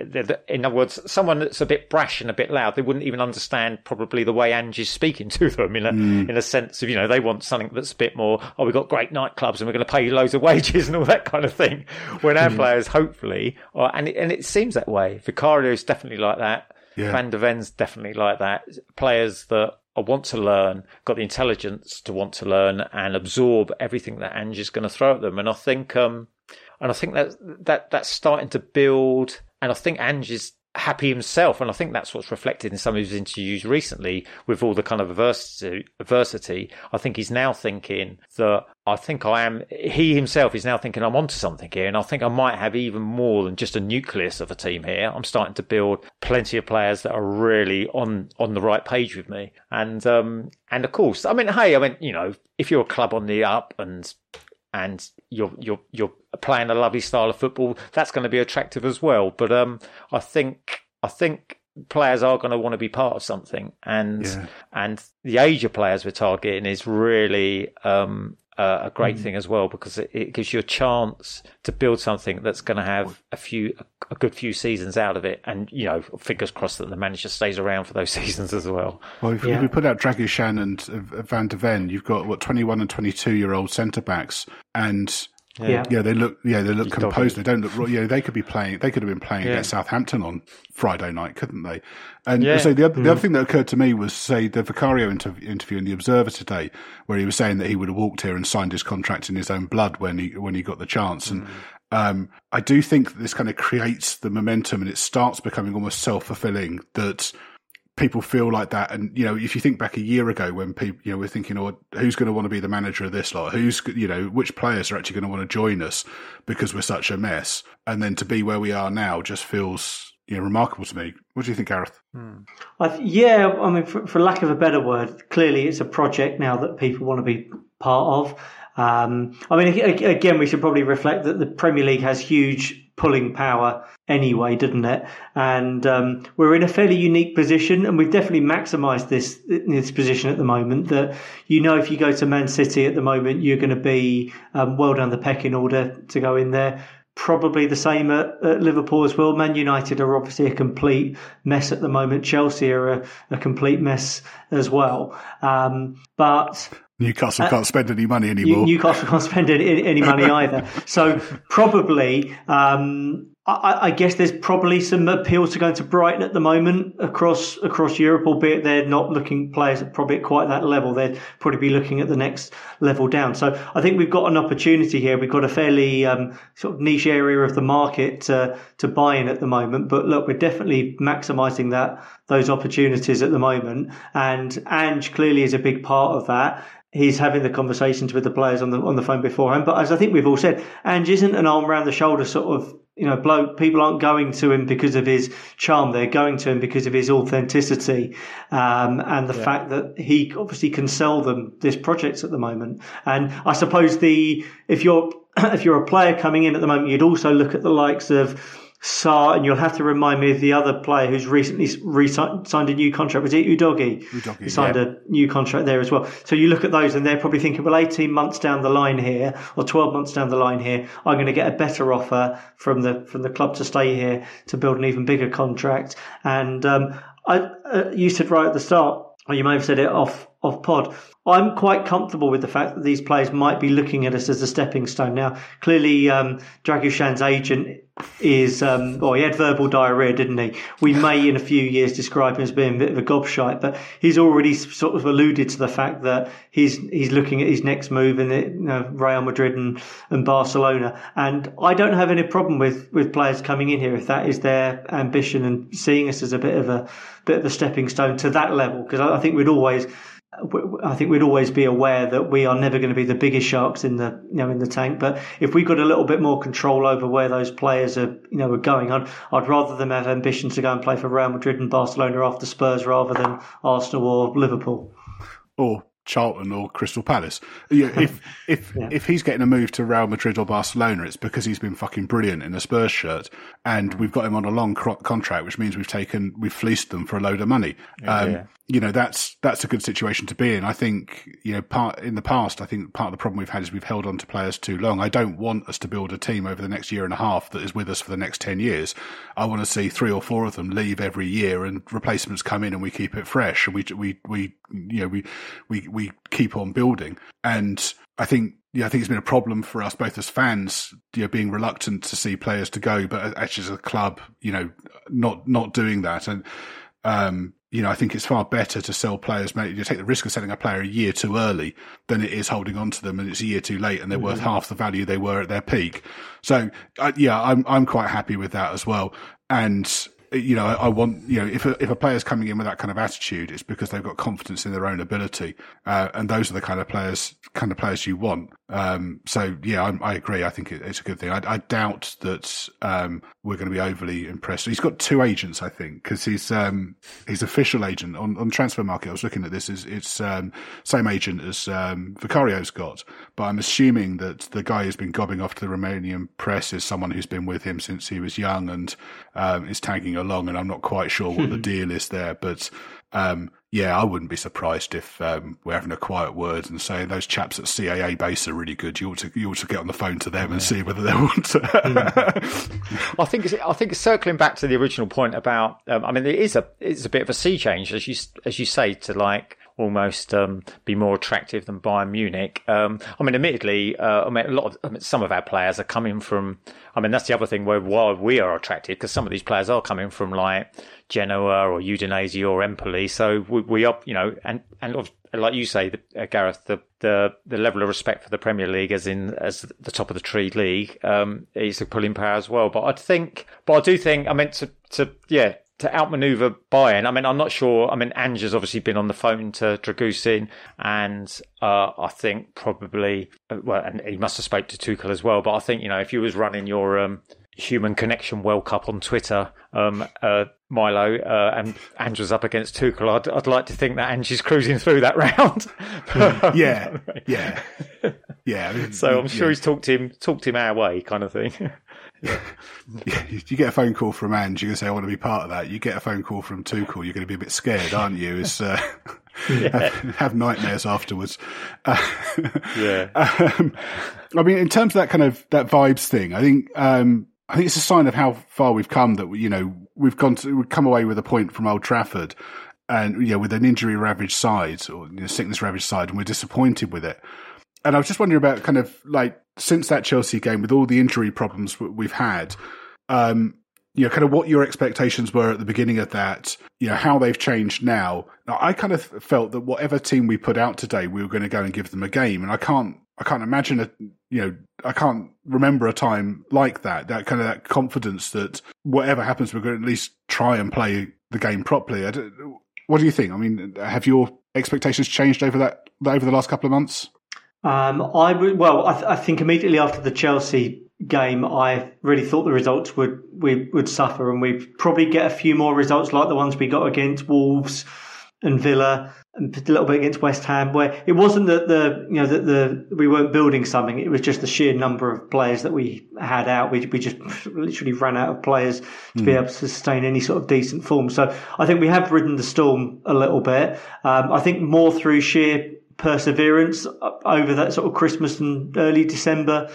in other words, someone that's a bit brash and a bit loud, they wouldn't even understand probably the way Ange's speaking to them in a, mm. in a sense of, you know, they want something that's a bit more, oh, we've got great nightclubs and we're going to pay you loads of wages and all that kind of thing. When our mm. players, hopefully, or, and, it, and it seems that way. Vicario is definitely like that. Yeah. Van der Ven's definitely like that. Players that want to learn, got the intelligence to want to learn and absorb everything that Ange is going to throw at them. And I think, um, and I think that that that's starting to build. And I think Ange is happy himself. And I think that's what's reflected in some of his interviews recently with all the kind of adversity. adversity. I think he's now thinking that I think I am, he himself is now thinking I'm onto something here. And I think I might have even more than just a nucleus of a team here. I'm starting to build plenty of players that are really on, on the right page with me. And, um, and of course, I mean, hey, I mean, you know, if you're a club on the up and and you're you're you're playing a lovely style of football, that's going to be attractive as well. But um, I think I think players are going to want to be part of something, and yeah. and the age of players we're targeting is really um, uh, a great mm. thing as well because it, it, gives you a chance to build something that's going to have a few a good few seasons out of it, and you know, fingers crossed that the manager stays around for those seasons as well. Well, if, yeah. if we put out Dragusin and uh, Van der Ven, you've got what twenty one and twenty two year old centre backs, and yeah. yeah, they look. Yeah, they look He's composed. They don't look. Yeah, they could be playing. They could have been playing yeah. against Southampton on Friday night, couldn't they? And yeah. so the other, mm. the other thing that occurred to me was, say, the Vicario inter- interview in the Observer today, where he was saying that he would have walked here and signed his contract in his own blood when he when he got the chance. And mm. um, I do think that this kind of creates the momentum, and it starts becoming almost self fulfilling that people feel like that. And, you know, if you think back a year ago when people, you know, we're thinking, oh, who's going to want to be the manager of this lot? Who's, you know, which players are actually going to want to join us because we're such a mess? And then to be where we are now just feels, you know, remarkable to me. What do you think, Gareth? Hmm. yeah, I mean, for, for lack of a better word, clearly it's a project now that people want to be part of. Um, I mean, again, we should probably reflect that the Premier League has huge pulling power anyway, didn't it? And um, we're in a fairly unique position, and we've definitely maximised this this position at the moment. That you know, if you go to Man City at the moment, you're going to be um, well down the pecking order to go in there. Probably the same at, at, Liverpool as well. Man United are obviously a complete mess at the moment. Chelsea are a, a complete mess as well. Um, but Newcastle uh, can't spend any money anymore. Newcastle can't spend any, any money either. So probably, um, I, I, guess there's probably some appeal to going to Brighton at the moment across across Europe, albeit they're not looking players at probably at quite that level. They'd probably be looking at the next level down. So I think we've got an opportunity here. We've got a fairly um, sort of niche area of the market to, to buy in at the moment. But look, we're definitely maximising that those opportunities at the moment, and Ange clearly is a big part of that he's having the conversations with the players on the on the phone beforehand. But as I think we've all said, Ange isn't an arm around the shoulder sort of you know bloke. People aren't going to him because of his charm; they're going to him because of his authenticity um, and the yeah. fact that he obviously can sell them this project at the moment. And I suppose the if you're if you're a player coming in at the moment, you'd also look at the likes of Sarr, and you'll have to remind me of the other player who's recently re- signed a new contract. Was it Udogi? Udogie he signed yeah. a new contract there as well. So you look at those, and they're probably thinking, well, 18 months down the line here, or 12 months down the line here, I'm going to get a better offer from the from the club to stay here to build an even bigger contract. And um, I, uh, you said right at the start, or you may have said it off off pod. I'm quite comfortable with the fact that these players might be looking at us as a stepping stone. Now, clearly, um, Dragusin's agent is, um, oh, he had verbal diarrhea, didn't he? We may in a few years describe him as being a bit of a gobshite, but he's already sort of alluded to the fact that he's he's looking at his next move in the, you know, Real Madrid and, and Barcelona. And I don't have any problem with, with players coming in here if that is their ambition and seeing us as a bit of a bit of a stepping stone to that level, because I, I think we'd always I think we'd always be aware that we are never going to be the biggest sharks in the you know in the tank. But if we got a little bit more control over where those players are you know are going, I'd I'd rather them have ambition to go and play for Real Madrid and Barcelona after Spurs rather than Arsenal or Liverpool. Or Charlton or Crystal Palace. Know, if if yeah. if he's getting a move to Real Madrid or Barcelona, it's because he's been fucking brilliant in a Spurs shirt, and we've got him on a long contract, which means we've taken we've fleeced them for a load of money. Um, yeah. You know that's that's a good situation to be in. I think you know part in the past. I think part of the problem we've had is we've held on to players too long. I don't want us to build a team over the next year and a half that is with us for the next ten years. I want to see three or four of them leave every year and replacements come in, and we keep it fresh, and we we we you know we we we keep on building. And I think yeah, I think it's been a problem for us both as fans, you know, being reluctant to see players to go, but actually as a club, you know, not not doing that. And um, you know, I think it's far better to sell players. Maybe you take the risk of selling a player a year too early than it is holding on to them, and it's a year too late, and they're mm-hmm. worth half the value they were at their peak. So, uh, yeah, I'm I'm quite happy with that as well. And you know, I want, you know, if a, if a player's coming in with that kind of attitude, it's because they've got confidence in their own ability. Uh, and those are the kind of players, kind of players you want. Um, so yeah, I, I, agree. I think it, it's a good thing. I, I doubt that, um, we're going to be overly impressed. He's got two agents, I think, because he's, um, his official agent on, on Transfermarkt. I was looking at this is, it's, um, same agent as, um, Vicario's got, but I'm assuming that the guy who's been gobbing off to the Romanian press is someone who's been with him since he was young and, um, is tagging along, and I'm not quite sure what the deal is there. But um, yeah, I wouldn't be surprised if um, we're having a quiet word and saying those chaps at CAA base are really good. You ought to you ought to get on the phone to them and see whether they want to. I think I think circling back to the original point about um, I mean it is a it's a bit of a sea change as you as you say to like almost um, be more attractive than Bayern Munich. Um, I mean, admittedly, uh, I mean, a lot of I mean, some of our players are coming from. I mean, that's the other thing where why we are attracted because some of these players are coming from like Genoa or Udinese or Empoli. So we, we are, you know, and and like you say, uh, Gareth, the, the the level of respect for the Premier League as in as the top of the tree league um, is a pulling power as well. But I think, but I do think, I meant to to yeah to outmaneuver Bayern. I mean, I'm not sure. I mean, Ange has obviously been on the phone to Dragusin, and uh, I think probably, uh, well, and he must have spoke to Tuchel as well. But I think you know, if you was running your um, Human Connection World Cup on Twitter, um, uh, Milo, uh, and Ange was up against Tuchel, I'd, I'd like to think that Ange is cruising through that round. yeah, yeah, yeah. Mean, so I'm sure yeah. he's talked him talked him our way, kind of thing. Yeah. you get a phone call from Ange, you're going to say, I want to be part of that. You get a phone call from Tuchel, you're going to be a bit scared, aren't you? It's, uh, yeah. have, have, nightmares afterwards. Uh, yeah. Um, I mean, in terms of that kind of, that vibes thing, I think, um, I think it's a sign of how far we've come that, you know, we've gone to, we've come away with a point from Old Trafford and, know, with an injury ravaged side or you know, sickness ravaged side and we're disappointed with it. And I was just wondering about kind of like since that Chelsea game with all the injury problems we've had, um, you know, kind of what your expectations were at the beginning of that, you know, how they've changed now. now. I kind of felt that whatever team we put out today, we were going to go and give them a game. And I can't, I can't imagine a, you know, I can't remember a time like that, that kind of that confidence that whatever happens, we're going to at least try and play the game properly. what do you think? I mean, have your expectations changed over that, over the last couple of months? Um, I well, I, th- I, think immediately after the Chelsea game, I really thought the results would we would suffer, and we'd probably get a few more results like the ones we got against Wolves and Villa, and a little bit against West Ham, where it wasn't that the you know that the we weren't building something; it was just the sheer number of players that we had out. We we just literally ran out of players to mm. be hmm. able to sustain any sort of decent form. So I think we have ridden the storm a little bit. Um, I think more through sheer perseverance over that sort of Christmas and early December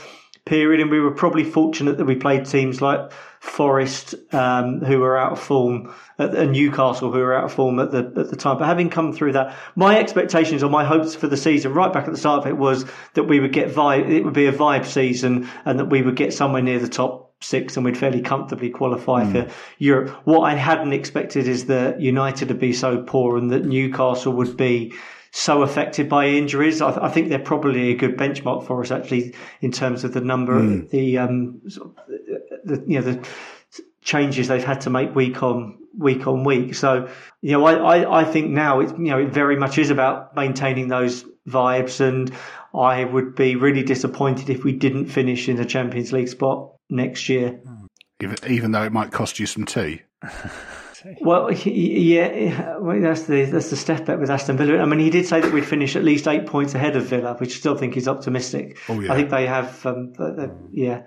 period, and we were probably fortunate that we played teams like Forest, um, who were out of form, and Newcastle, who were out of form at the at the time. But having come through that, my expectations or my hopes for the season, right back at the start of it, was that we would get vibe. It would be a vibe season, and that we would get somewhere near the top six and we'd fairly comfortably qualify mm. for Europe. What I hadn't expected is that United would be so poor and that Newcastle would be so affected by injuries. I, I, think they're probably a good benchmark for us actually in terms of the number, mm. the, um, the, you know, the changes they've had to make week on week on week. So, you know, I, I, I think now it, you know, it very much is about maintaining those vibes and I would be really disappointed if we didn't finish in the Champions League spot next year. Even though it might cost you some tea. Well, yeah, well, that's the that's the step back with Aston Villa. I mean, he did say that we'd finish at least eight points ahead of Villa, which I still think is optimistic. Oh, yeah. I think they have, um, yeah.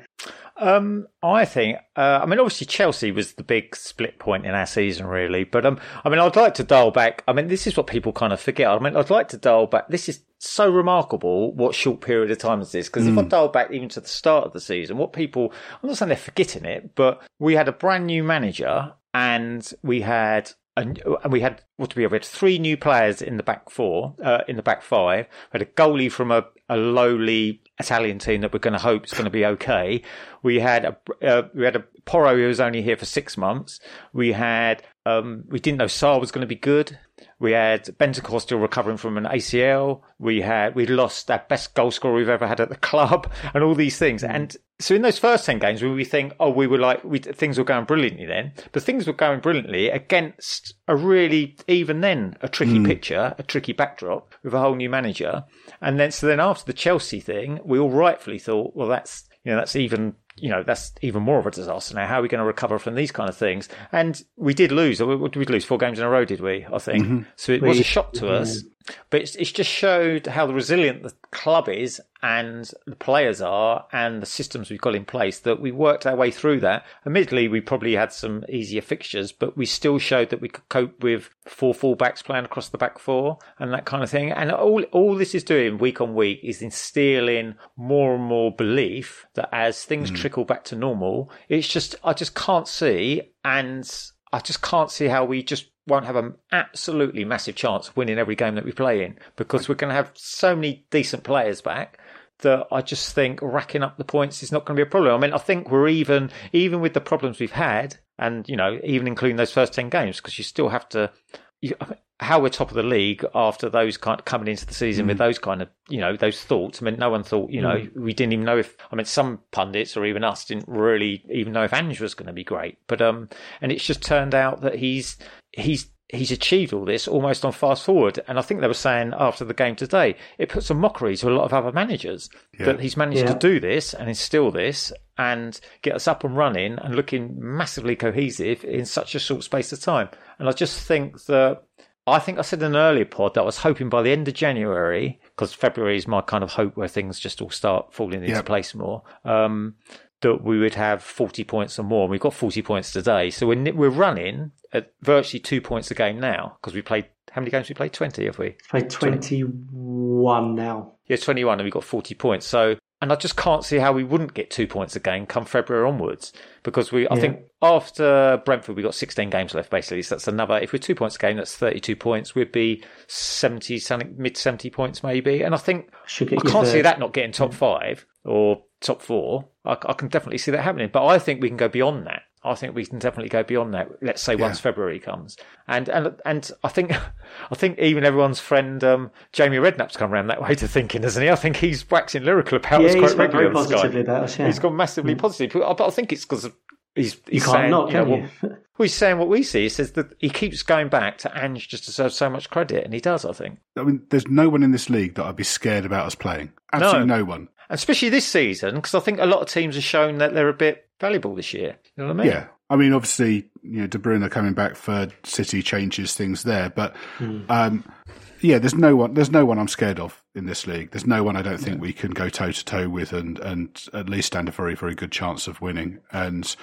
Um, I think. Uh, I mean, obviously Chelsea was the big split point in our season, really. But um, I mean, I'd like to dial back. I mean, this is what people kind of forget. I mean, I'd like to dial back. This is so remarkable what short period of time is this is. Because if I dial back even to the start of the season, what people, I'm not saying they're forgetting it, but we had a brand new manager and we had and we had what do we have? We had three new players in the back four, uh, in the back five. We had a goalie from a, a lowly Italian team that we're going to hope is going to be okay. We had a uh, we had a Porro who was only here for six months. We had um, we didn't know Sarr was going to be good. We had Bentancur still recovering from an ACL. We had we lost our best goal scorer we've ever had at the club, and all these things. Mm. And so in those first ten games, we think, oh, we were like we, things were going brilliantly then, but things were going brilliantly against a really even then a tricky mm. picture, a tricky backdrop with a whole new manager. And then so then after the Chelsea thing, we all rightfully thought, well, that's you know that's even you know that's even more of a disaster now. How are we going to recover from these kind of things? And we did lose. What did we lose? Four games in a row, did we? I think mm-hmm. so. It was a shock to us. But it's, it's just showed how resilient the club is and the players are and the systems we've got in place that we worked our way through that. Admittedly, we probably had some easier fixtures, but we still showed that we could cope with four fullbacks playing across the back four and that kind of thing. And all, all this is doing week on week is instilling more and more belief that as things hmm. trickle back to normal, it's just, I just can't see and I just can't see how we just won't have an absolutely massive chance of winning every game that we play in because we're going to have so many decent players back that I just think racking up the points is not going to be a problem. I mean, I think we're even, even with the problems we've had, and, you know, even including those first 10 games, because you still have to, you, how we're top of the league after those kind of coming into the season Mm. with those kind of, you know, those thoughts. I mean, no one thought, you know, we didn't even know if, I mean, some pundits or even us didn't really even know if Ange was going to be great. But, um, and it's just turned out that he's, he's, he's achieved all this almost on fast forward. And I think they were saying after the game today, it puts a mockery to a lot of other managers that he's managed Yeah. to do this and instill this and get us up and running and looking massively cohesive in such a short space of time. And I just think that I think I said in an earlier pod that I was hoping by the end of January, because February is my kind of hope where things just all start falling into Yep. place more. Um, that we would have 40 points or more. And we've got 40 points today. So we're, we're running at virtually two points a game now because we played, how many games we played? 20, have we? Played 21 now. Yeah, 21 and we got 40 points. So, and I just can't see how we wouldn't get two points a game come February onwards because we, I Yeah. think after Brentford, we got 16 games left basically. So that's another, if we're two points a game, that's 32 points. We'd be 70, something, mid 70 points maybe. And I think I can't see that not getting top five or top four. I, I can definitely see that happening, but I think we can go beyond that. I think we can definitely go beyond that. Let's say once February comes, and and and I think I think even everyone's friend um, Jamie Redknapp's come around that way to thinking, hasn't he? I think he's waxing lyrical about Yeah, us he's quite spoke regularly very on Sky. positively about us. Yeah. He's gone massively positive, but I think it's because he's, you he's can't saying, not, you know, can what- you? well, he's saying what we see. He says that he keeps going back to Ange just deserves so much credit, and he does. I think. I mean, there's no one in this league that I'd be scared about us playing. Absolutely no, one. Especially this season, because I think a lot of teams have shown that they're a bit valuable this year. You know what I mean? Yeah. I mean, obviously, you know, De Bruyne coming back for City changes things there, but um, yeah, there's no one. There's no one I'm scared of in this league. There's no one I don't think we can go toe to toe with and and at least stand a very very good chance of winning. And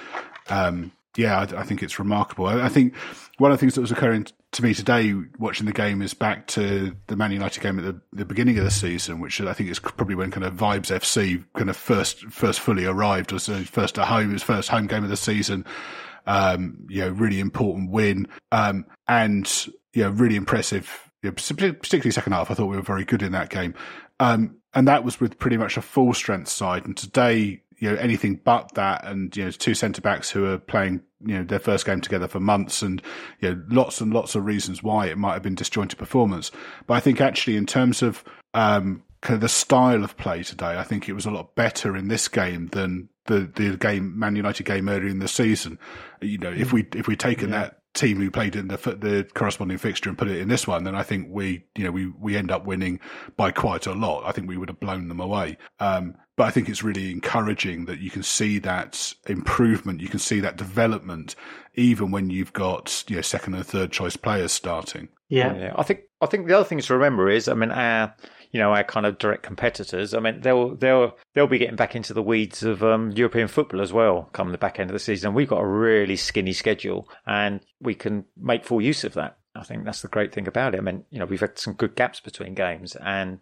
um, yeah, I, I think it's remarkable. I, I think one of the things that was occurring to me today watching the game is back to the Man United game at the, the beginning of the season, which I think is probably when kind of Vibes FC kind of first first fully arrived. Was the first at home, was first home game of the season. Um, you know, really important win, um, and you know, really impressive. You know, particularly second half, I thought we were very good in that game, um, and that was with pretty much a full strength side. And today, you know, anything but that, and you know, two centre backs who are playing, you know, their first game together for months, and you know, lots and lots of reasons why it might have been disjointed performance. But I think actually, in terms of um, kind of the style of play today, I think it was a lot better in this game than the the game Man United game earlier in the season. You know, if we if we'd taken that team who played in the the corresponding fixture and put it in this one, then I think we you know we we end up winning by quite a lot. I think we would have blown them away. Um, but I think it's really encouraging that you can see that improvement, you can see that development, even when you've got you know second and third choice players starting. Yeah. yeah. I think I think the other thing to remember is, I mean, our you know our kind of direct competitors. I mean, they'll they'll they'll be getting back into the weeds of um, European football as well come the back end of the season. We've got a really skinny schedule, and we can make full use of that. I think that's the great thing about it. I mean, you know, we've had some good gaps between games, and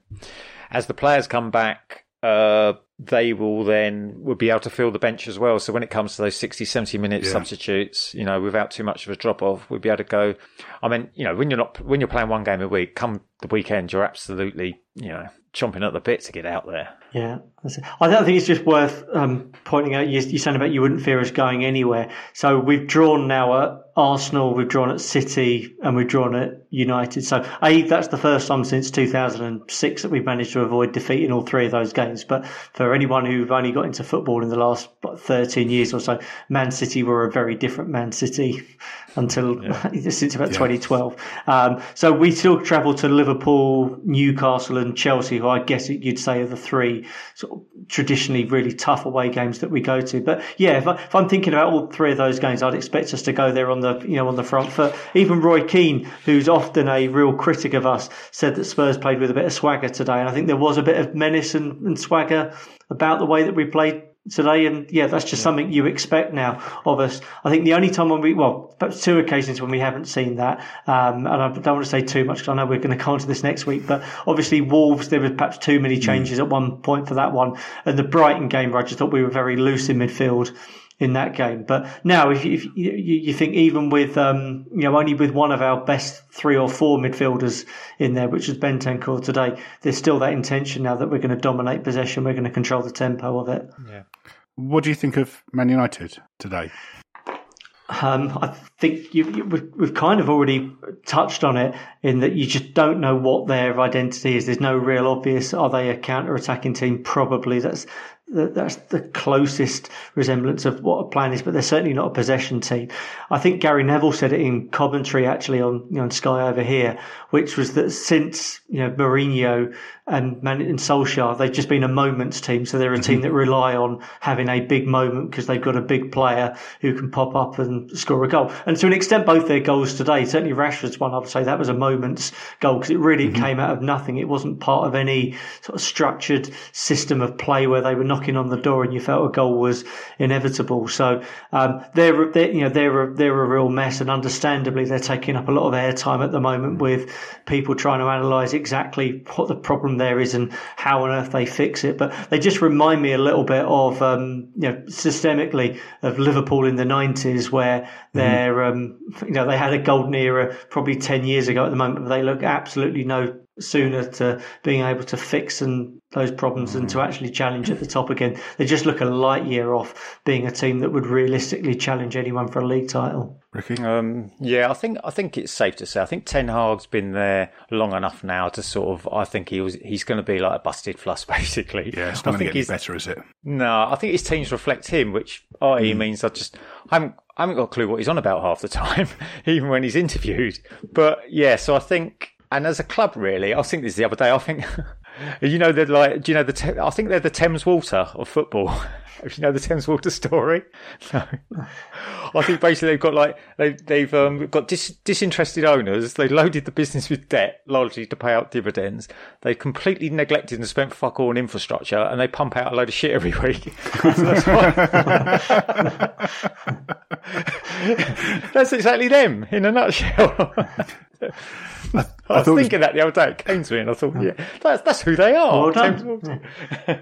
as the players come back, uh, they will then will be able to fill the bench as well. So when it comes to those 60, 70 minute yeah. substitutes, you know, without too much of a drop off, we'll be able to go. I mean, you know, when you're not when you're playing one game a week, come the weekend, you're absolutely, you know, chomping at the bit to get out there. Yeah, I think it's just worth um, pointing out. You, you said about you wouldn't fear us going anywhere. So we've drawn now at Arsenal, we've drawn at City, and we've drawn at United. So a that's the first time since 2006 that we've managed to avoid defeat in all three of those games. But for anyone who've only got into football in the last 13 years or so, Man City were a very different Man City until yeah. since about yeah. 2012. Um, so we still travel to Liverpool, Newcastle, and Chelsea, who I guess you'd say are the three sort of traditionally really tough away games that we go to. But yeah, if, I, am thinking about all three of those games, I'd expect us to go there on the you know on the front foot. Even Roy Keane, who's often a real critic of us, said that Spurs played with a bit of swagger today, and I think there was a bit of menace and, and swagger about the way that we played today. And yeah, that's just yeah. something you expect now of us. I think the only time when we, well, perhaps two occasions when we haven't seen that, um, and I don't want to say too much because I know we're going to come on to this next week, but obviously Wolves, there was perhaps too many mm. changes mm. at one point for that one. And the Brighton game, I just thought we were very loose in midfield in that game. But now, if you, if you, you think even with um, you know only with one of our best three or four midfielders in there, which is Bentancur today, there's still that intention now that we're going to dominate possession, we're going to control the tempo of it. Yeah. What do you think of Man United today? Um, I think you, you, we've kind of already touched on it in that you just don't know what their identity is. There's no real obvious. Are they a counter-attacking team? Probably. That's that's the closest resemblance of what a plan is, but they're certainly not a possession team. I think Gary Neville said it in commentary actually on you know, on Sky over here, which was that since you know Mourinho and Man and Solskjaer, they've just been a moments team. So they're a team mm-hmm. that rely on having a big moment because they've got a big player who can pop up and score a goal. And to an extent, both their goals today, certainly Rashford's one, I would say that was a moments goal because it really mm-hmm. came out of nothing. It wasn't part of any sort of structured system of play where they were knocking on the door and you felt a goal was inevitable. So um, they're, they're, you know they're a, they're a real mess, and understandably they're taking up a lot of airtime at the moment with people trying to analyse exactly what the problem there is and how on earth they fix it. But they just remind me a little bit of um, you know systemically of Liverpool in the nineties where mm-hmm. they're um, you know they had a golden era probably ten years ago. At the moment, they look absolutely no sooner to being able to fix and those problems than to mm. actually challenge at the top again. They just look a light year off being a team that would realistically challenge anyone for a league title. Ricky, um, yeah, I think I think it's safe to say I think Ten Hag's been there long enough now to sort of I think he was he's going to be like a busted flush basically. Yeah, it's not going to get better, is it? No, I think his teams reflect him, which i.e. Mm. means I just I haven't I haven't got a clue what he's on about half the time, even when he's interviewed. But yeah, so I think and as a club, really, I thinking this the other day. I think, you know, they're like, do you know the? I think they're the Thames Water of football. if you know the Thames Water story, no. I think basically they've got like they, they've um, got dis, disinterested owners. They loaded the business with debt, largely to pay out dividends. They completely neglected and spent fuck all on infrastructure, and they pump out a load of shit every week. that's exactly them in a nutshell. I, I, was thinking was, that the other day. It came to me, and I thought, yeah, that's that's who they are. Well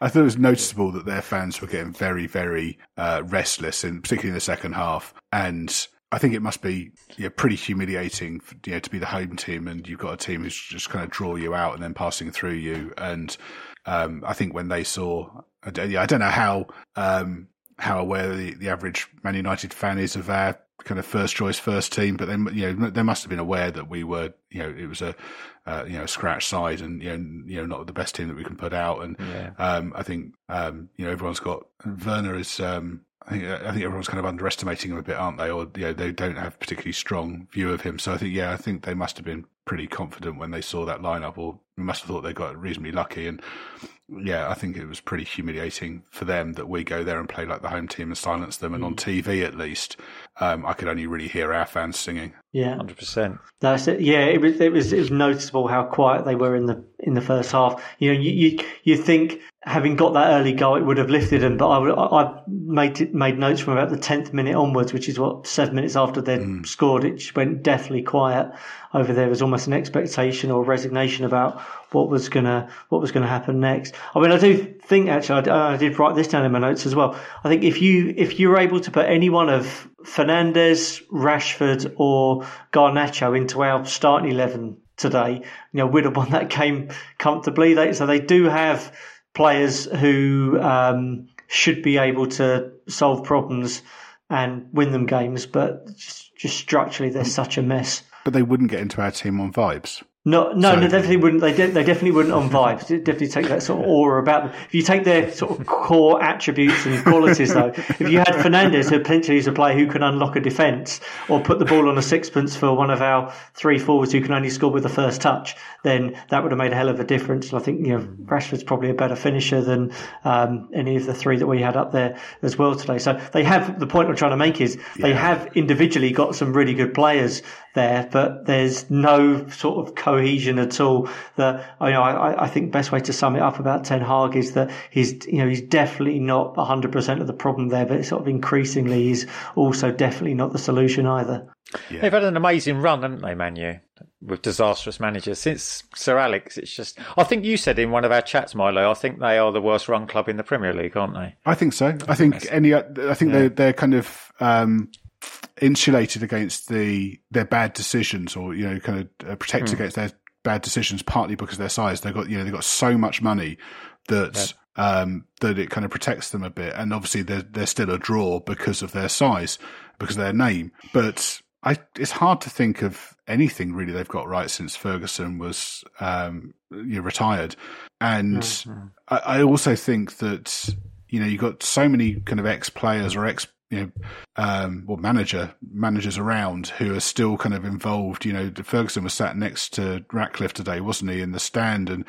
I thought it was noticeable that their fans were getting very, very uh, restless, and particularly in the second half. And I think it must be yeah, pretty humiliating, for, you know, to be the home team, and you've got a team who's just kind of draw you out and then passing through you. And um, I think when they saw, I don't know how um, how aware the, the average Man United fan is of our kind of first choice first team, but then you know they must have been aware that we were you know it was a uh, you know scratch side and you know you know not the best team that we can put out, and yeah. um, I think um, you know everyone's got Werner is. Um, I think, I think everyone's kind of underestimating him a bit, aren't they? Or you know, they don't have particularly strong view of him. So I think, yeah, I think they must have been pretty confident when they saw that lineup, or must have thought they got reasonably lucky. And yeah, I think it was pretty humiliating for them that we go there and play like the home team and silence them. And on mm. TV, at least, um, I could only really hear our fans singing. Yeah, hundred percent. That's it. Yeah, it was it was it was noticeable how quiet they were in the in the first half. You know, you you, you think having got that early goal, it would have lifted them. But I, I made made notes from about the tenth minute onwards, which is what seven minutes after they'd mm. scored, it just went deathly quiet over there. There was almost an expectation or resignation about what was gonna what was gonna happen next. I mean, I do think actually, I, I did write this down in my notes as well. I think if you if you're able to put any one of Fernandes, Rashford, or Garnacho into our starting eleven today, you know, we'd have won that game comfortably. They, so they do have players who um, should be able to solve problems and win them games, but just, just structurally they're such a mess. But they wouldn't get into our team on vibes. No, no, so, they definitely wouldn't. They, de- they definitely wouldn't on vibes. They definitely take that sort of aura about them. If you take their sort of core attributes and qualities, though, if you had Fernandes, who potentially is a player who can unlock a defence or put the ball on a sixpence for one of our three forwards who can only score with the first touch, then that would have made a hell of a difference. And I think you know Rashford's probably a better finisher than um, any of the three that we had up there as well today. So they have the point I'm trying to make is they have individually got some really good players there, but there's no sort of cohesion at all. That you know, I, I think best way to sum it up about Ten Hag is that he's you know he's definitely not 100 percent of the problem there, but sort of increasingly he's also definitely not the solution either. Yeah. They've had an amazing run, haven't they, Manu? With disastrous managers since Sir Alex. It's just, I think you said in one of our chats, Milo. I think they are the worst run club in the Premier League, aren't they? I think so. I think any. I think yeah. they're they're kind of um, insulated against the their bad decisions, or you know, kind of uh, protected mm. against their bad decisions, partly because of their size. They've got you know they've got so much money that yeah. um, that it kind of protects them a bit, and obviously they're they're still a draw because of their size, because of their name. But I, it's hard to think of anything really they've got right since Ferguson was um, you know, retired, and mm-hmm. I, I also think that you know you've got so many kind of ex players or ex you know, um, or manager managers around who are still kind of involved. You know, Ferguson was sat next to Ratcliffe today, wasn't he, in the stand? And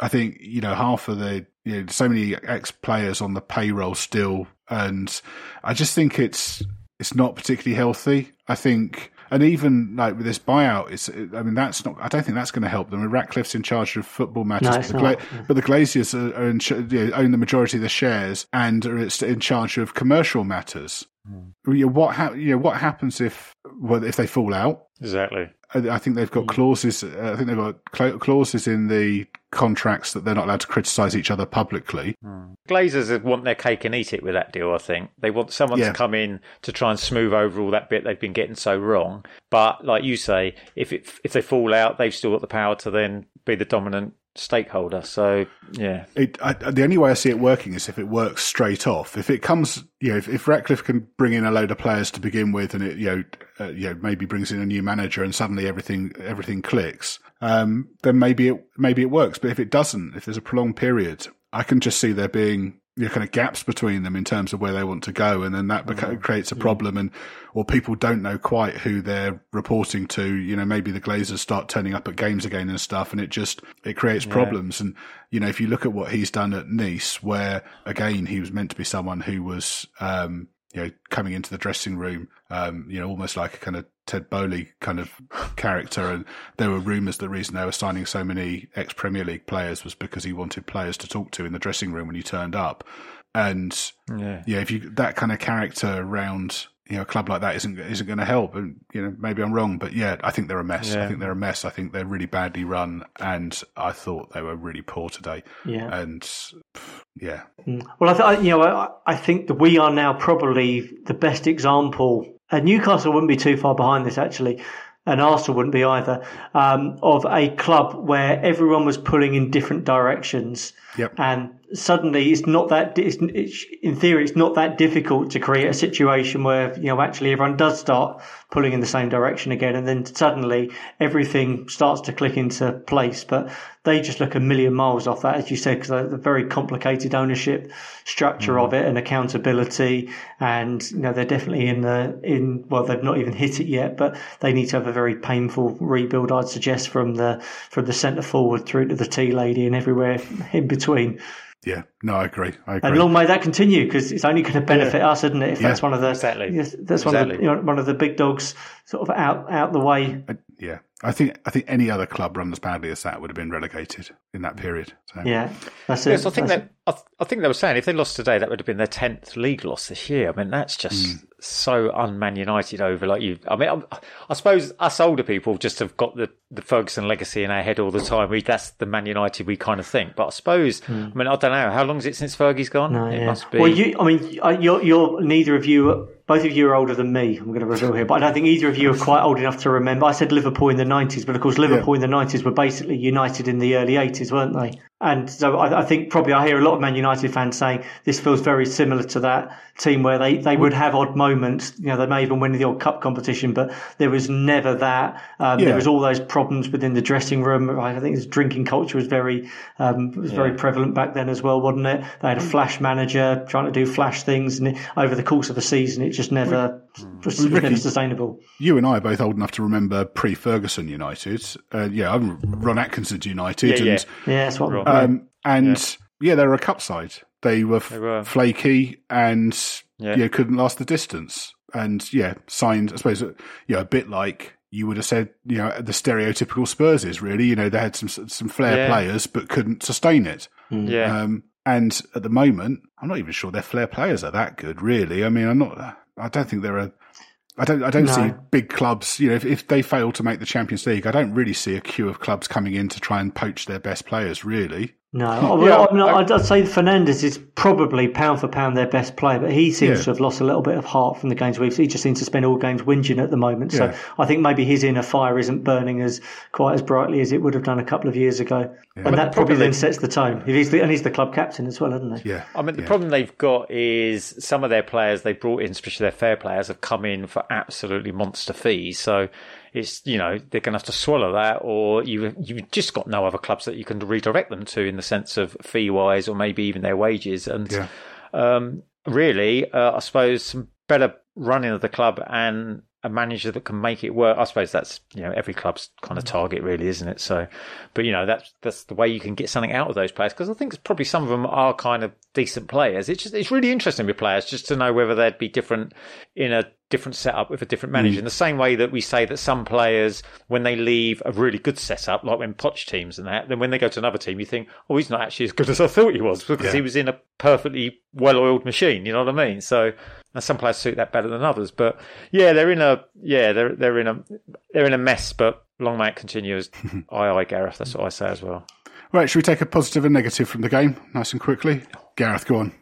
I think you know half of the you know so many ex players on the payroll still, and I just think it's it's not particularly healthy. I think and even like with this buyout, it's I mean that's not. I don't think that's going to help them. Ratcliffe's in charge of football matters, no, but, the Gla- but, the Glazers are, are in, you know, own the majority of the shares and are in charge of commercial matters. Hmm. What ha- you know, what happens if well, if they fall out? Exactly. I think they've got hmm. clauses. I think they've got clauses in the contracts that they're not allowed to criticise each other publicly. Hmm. Glazers want their cake and eat it with that deal. I think they want someone yeah. to come in to try and smooth over all that bit they've been getting so wrong. But like you say, if it, if they fall out, they've still got the power to then be the dominant stakeholder. So yeah, it, I, the only way I see it working is if it works straight off. If it comes, you know, if, if Ratcliffe can bring in a load of players to begin with, and it, you know, uh, you know, maybe brings in a new manager, and suddenly everything everything clicks, um, then maybe it maybe it works. But if it doesn't, if there's a prolonged period, I can just see there being you know, kind of gaps between them in terms of where they want to go, and then that beca- creates a problem, and or people don't know quite who they're reporting to. You know, maybe the Glazers start turning up at games again and stuff, and it just it creates yeah. problems. And you know, if you look at what he's done at Nice, where again he was meant to be someone who was um, you know, coming into the dressing room, um, you know, almost like a kind of Ted Boehly kind of character. And there were rumours that the reason they were signing so many ex Premier League players was because he wanted players to talk to in the dressing room when he turned up. And yeah, yeah if you that kind of character around you know, a club like that isn't isn't going to help. And you know, maybe I'm wrong, but yeah, I think they're a mess. Yeah. I think they're a mess. I think they're really badly run, and I thought they were really poor today. Yeah, and yeah. Mm. Well, I th- you know, I, I think that we are now probably the best example. And Newcastle wouldn't be too far behind this actually and Arsenal wouldn't be either, um, of a club where everyone was pulling in different directions. Yep. And suddenly it's not that it's, it's, in theory it's not that difficult to create a situation where you know actually everyone does start pulling in the same direction again and then suddenly everything starts to click into place. But they just look a million miles off that as you said because the very complicated ownership structure mm. of it and accountability. And you know they're definitely in the in well they've not even hit it yet but they need to have a very painful rebuild I'd suggest from the from the centre forward through to the tea lady and everywhere in between yeah, no, I agree. I agree. And long may that continue because it's only going to benefit yeah. us, isn't it? If yeah. that's one of the exactly. Yes, that's exactly. one of the, you know, one of the big dogs sort of out out the way. I, yeah, I think I think any other club run as badly as that would have been relegated in that period. So. Yeah, that's it. Yes, I think that I, I, think they were saying if they lost today, that would have been their tenth league loss this year. I mean, that's just mm. So un-Man United over. Like you, I mean, I, I, suppose us older people just have got the, the Ferguson legacy in our head all the time. We that's the Man United we kind of think. But I suppose, mm. I mean, I don't know how long is it since Fergie's gone. No, it yeah. must be. Well, you, I mean, you're, you're neither of you both of you are older than me. I'm going to reveal here, but I don't think either of you are quite old enough to remember. I said Liverpool in the 90s, but of course, Liverpool yeah. in the 90s were basically United in the early 80s, weren't they? And so I, I, think probably I hear a lot of Man United fans saying this feels very similar to that team where they, they would have odd moments. You know, they may even win the odd cup competition, but there was never that. Um, yeah. There was all those problems within the dressing room. I think his drinking culture was very um, was yeah. very prevalent back then as well, wasn't it? They had a flash manager trying to do flash things, and over the course of a season, it just never mm. was, Ricky, never sustainable. You and I are both old enough to remember pre-Ferguson United. Uh, yeah, I'm Ron Atkinson's United. Yeah, and, yeah. yeah, that's what. Um, and yeah. yeah, they were a cup side. They were, they were. flaky and yeah. yeah. couldn't last the distance. And yeah, signed, I suppose, you know, a bit like you would have said, you know, the stereotypical Spurs is really, you know, they had some some flair yeah. players but couldn't sustain it. Mm. Yeah. Um, and at the moment, I'm not even sure their flair players are that good, really. I mean, I'm not. I don't think there are. I don't. I don't no. see big clubs. You know, if, if they fail to make the Champions League, I don't really see a queue of clubs coming in to try and poach their best players. Really, no, oh, yeah, I mean, I, I'd say Fernandes is probably pound for pound their best player, but he seems yeah. to have lost a little bit of heart from the games we've. He just seems to spend all games whinging at the moment. So yeah. I think maybe his inner fire isn't burning as quite as brightly as it would have done a couple of years ago, and that probably then sets the tone. If he's the, and he's the club captain as well, isn't he? Yeah. I mean, the problem they've got is some of their players they brought in, especially their fair players, have come in for absolutely monster fees. So it's you know they're going to have to swallow that, or you you've just got no other clubs that you can redirect them to in the sense of fee wise, or maybe even their wages. And yeah. um, really, uh, I suppose some better running of the club and a manager that can make it work. I suppose that's you know every club's kind of target, really, isn't it? So, but you know that's that's the way you can get something out of those players because I think probably some of them are kind of decent players. It's just it's really interesting with players just to know whether they'd be different in a different setup with a different manager. Mm. In the same way that we say that some players, when they leave a really good setup, like when Poch teams and that, then when they go to another team, you think, oh, he's not actually as good as I thought he was because yeah. he was in a perfectly well-oiled machine. You know what I mean? So some players suit that better than others. But yeah, they're in a yeah they're they're in a they're in a mess. But long may it continue. As aye aye Gareth, that's what I say as well. Right, should we take a positive and negative from the game, nice and quickly? Gareth, go on.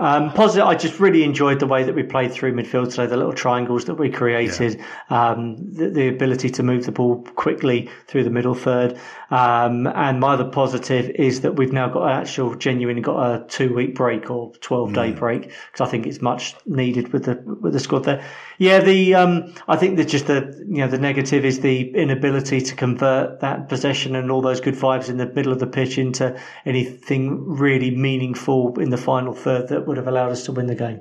Um, positive. I just really enjoyed the way that we played through midfield today. The little triangles that we created, yeah. um, the, the, ability to move the ball quickly through the middle third. Um, and my other positive is that we've now got an actual genuine got a two week break or twelve day mm. break because I think it's much needed with the with the squad there. Yeah, the um, I think that just the you know the negative is the inability to convert that possession and all those good vibes in the middle of the pitch into anything really meaningful in the final third that would have allowed us to win the game.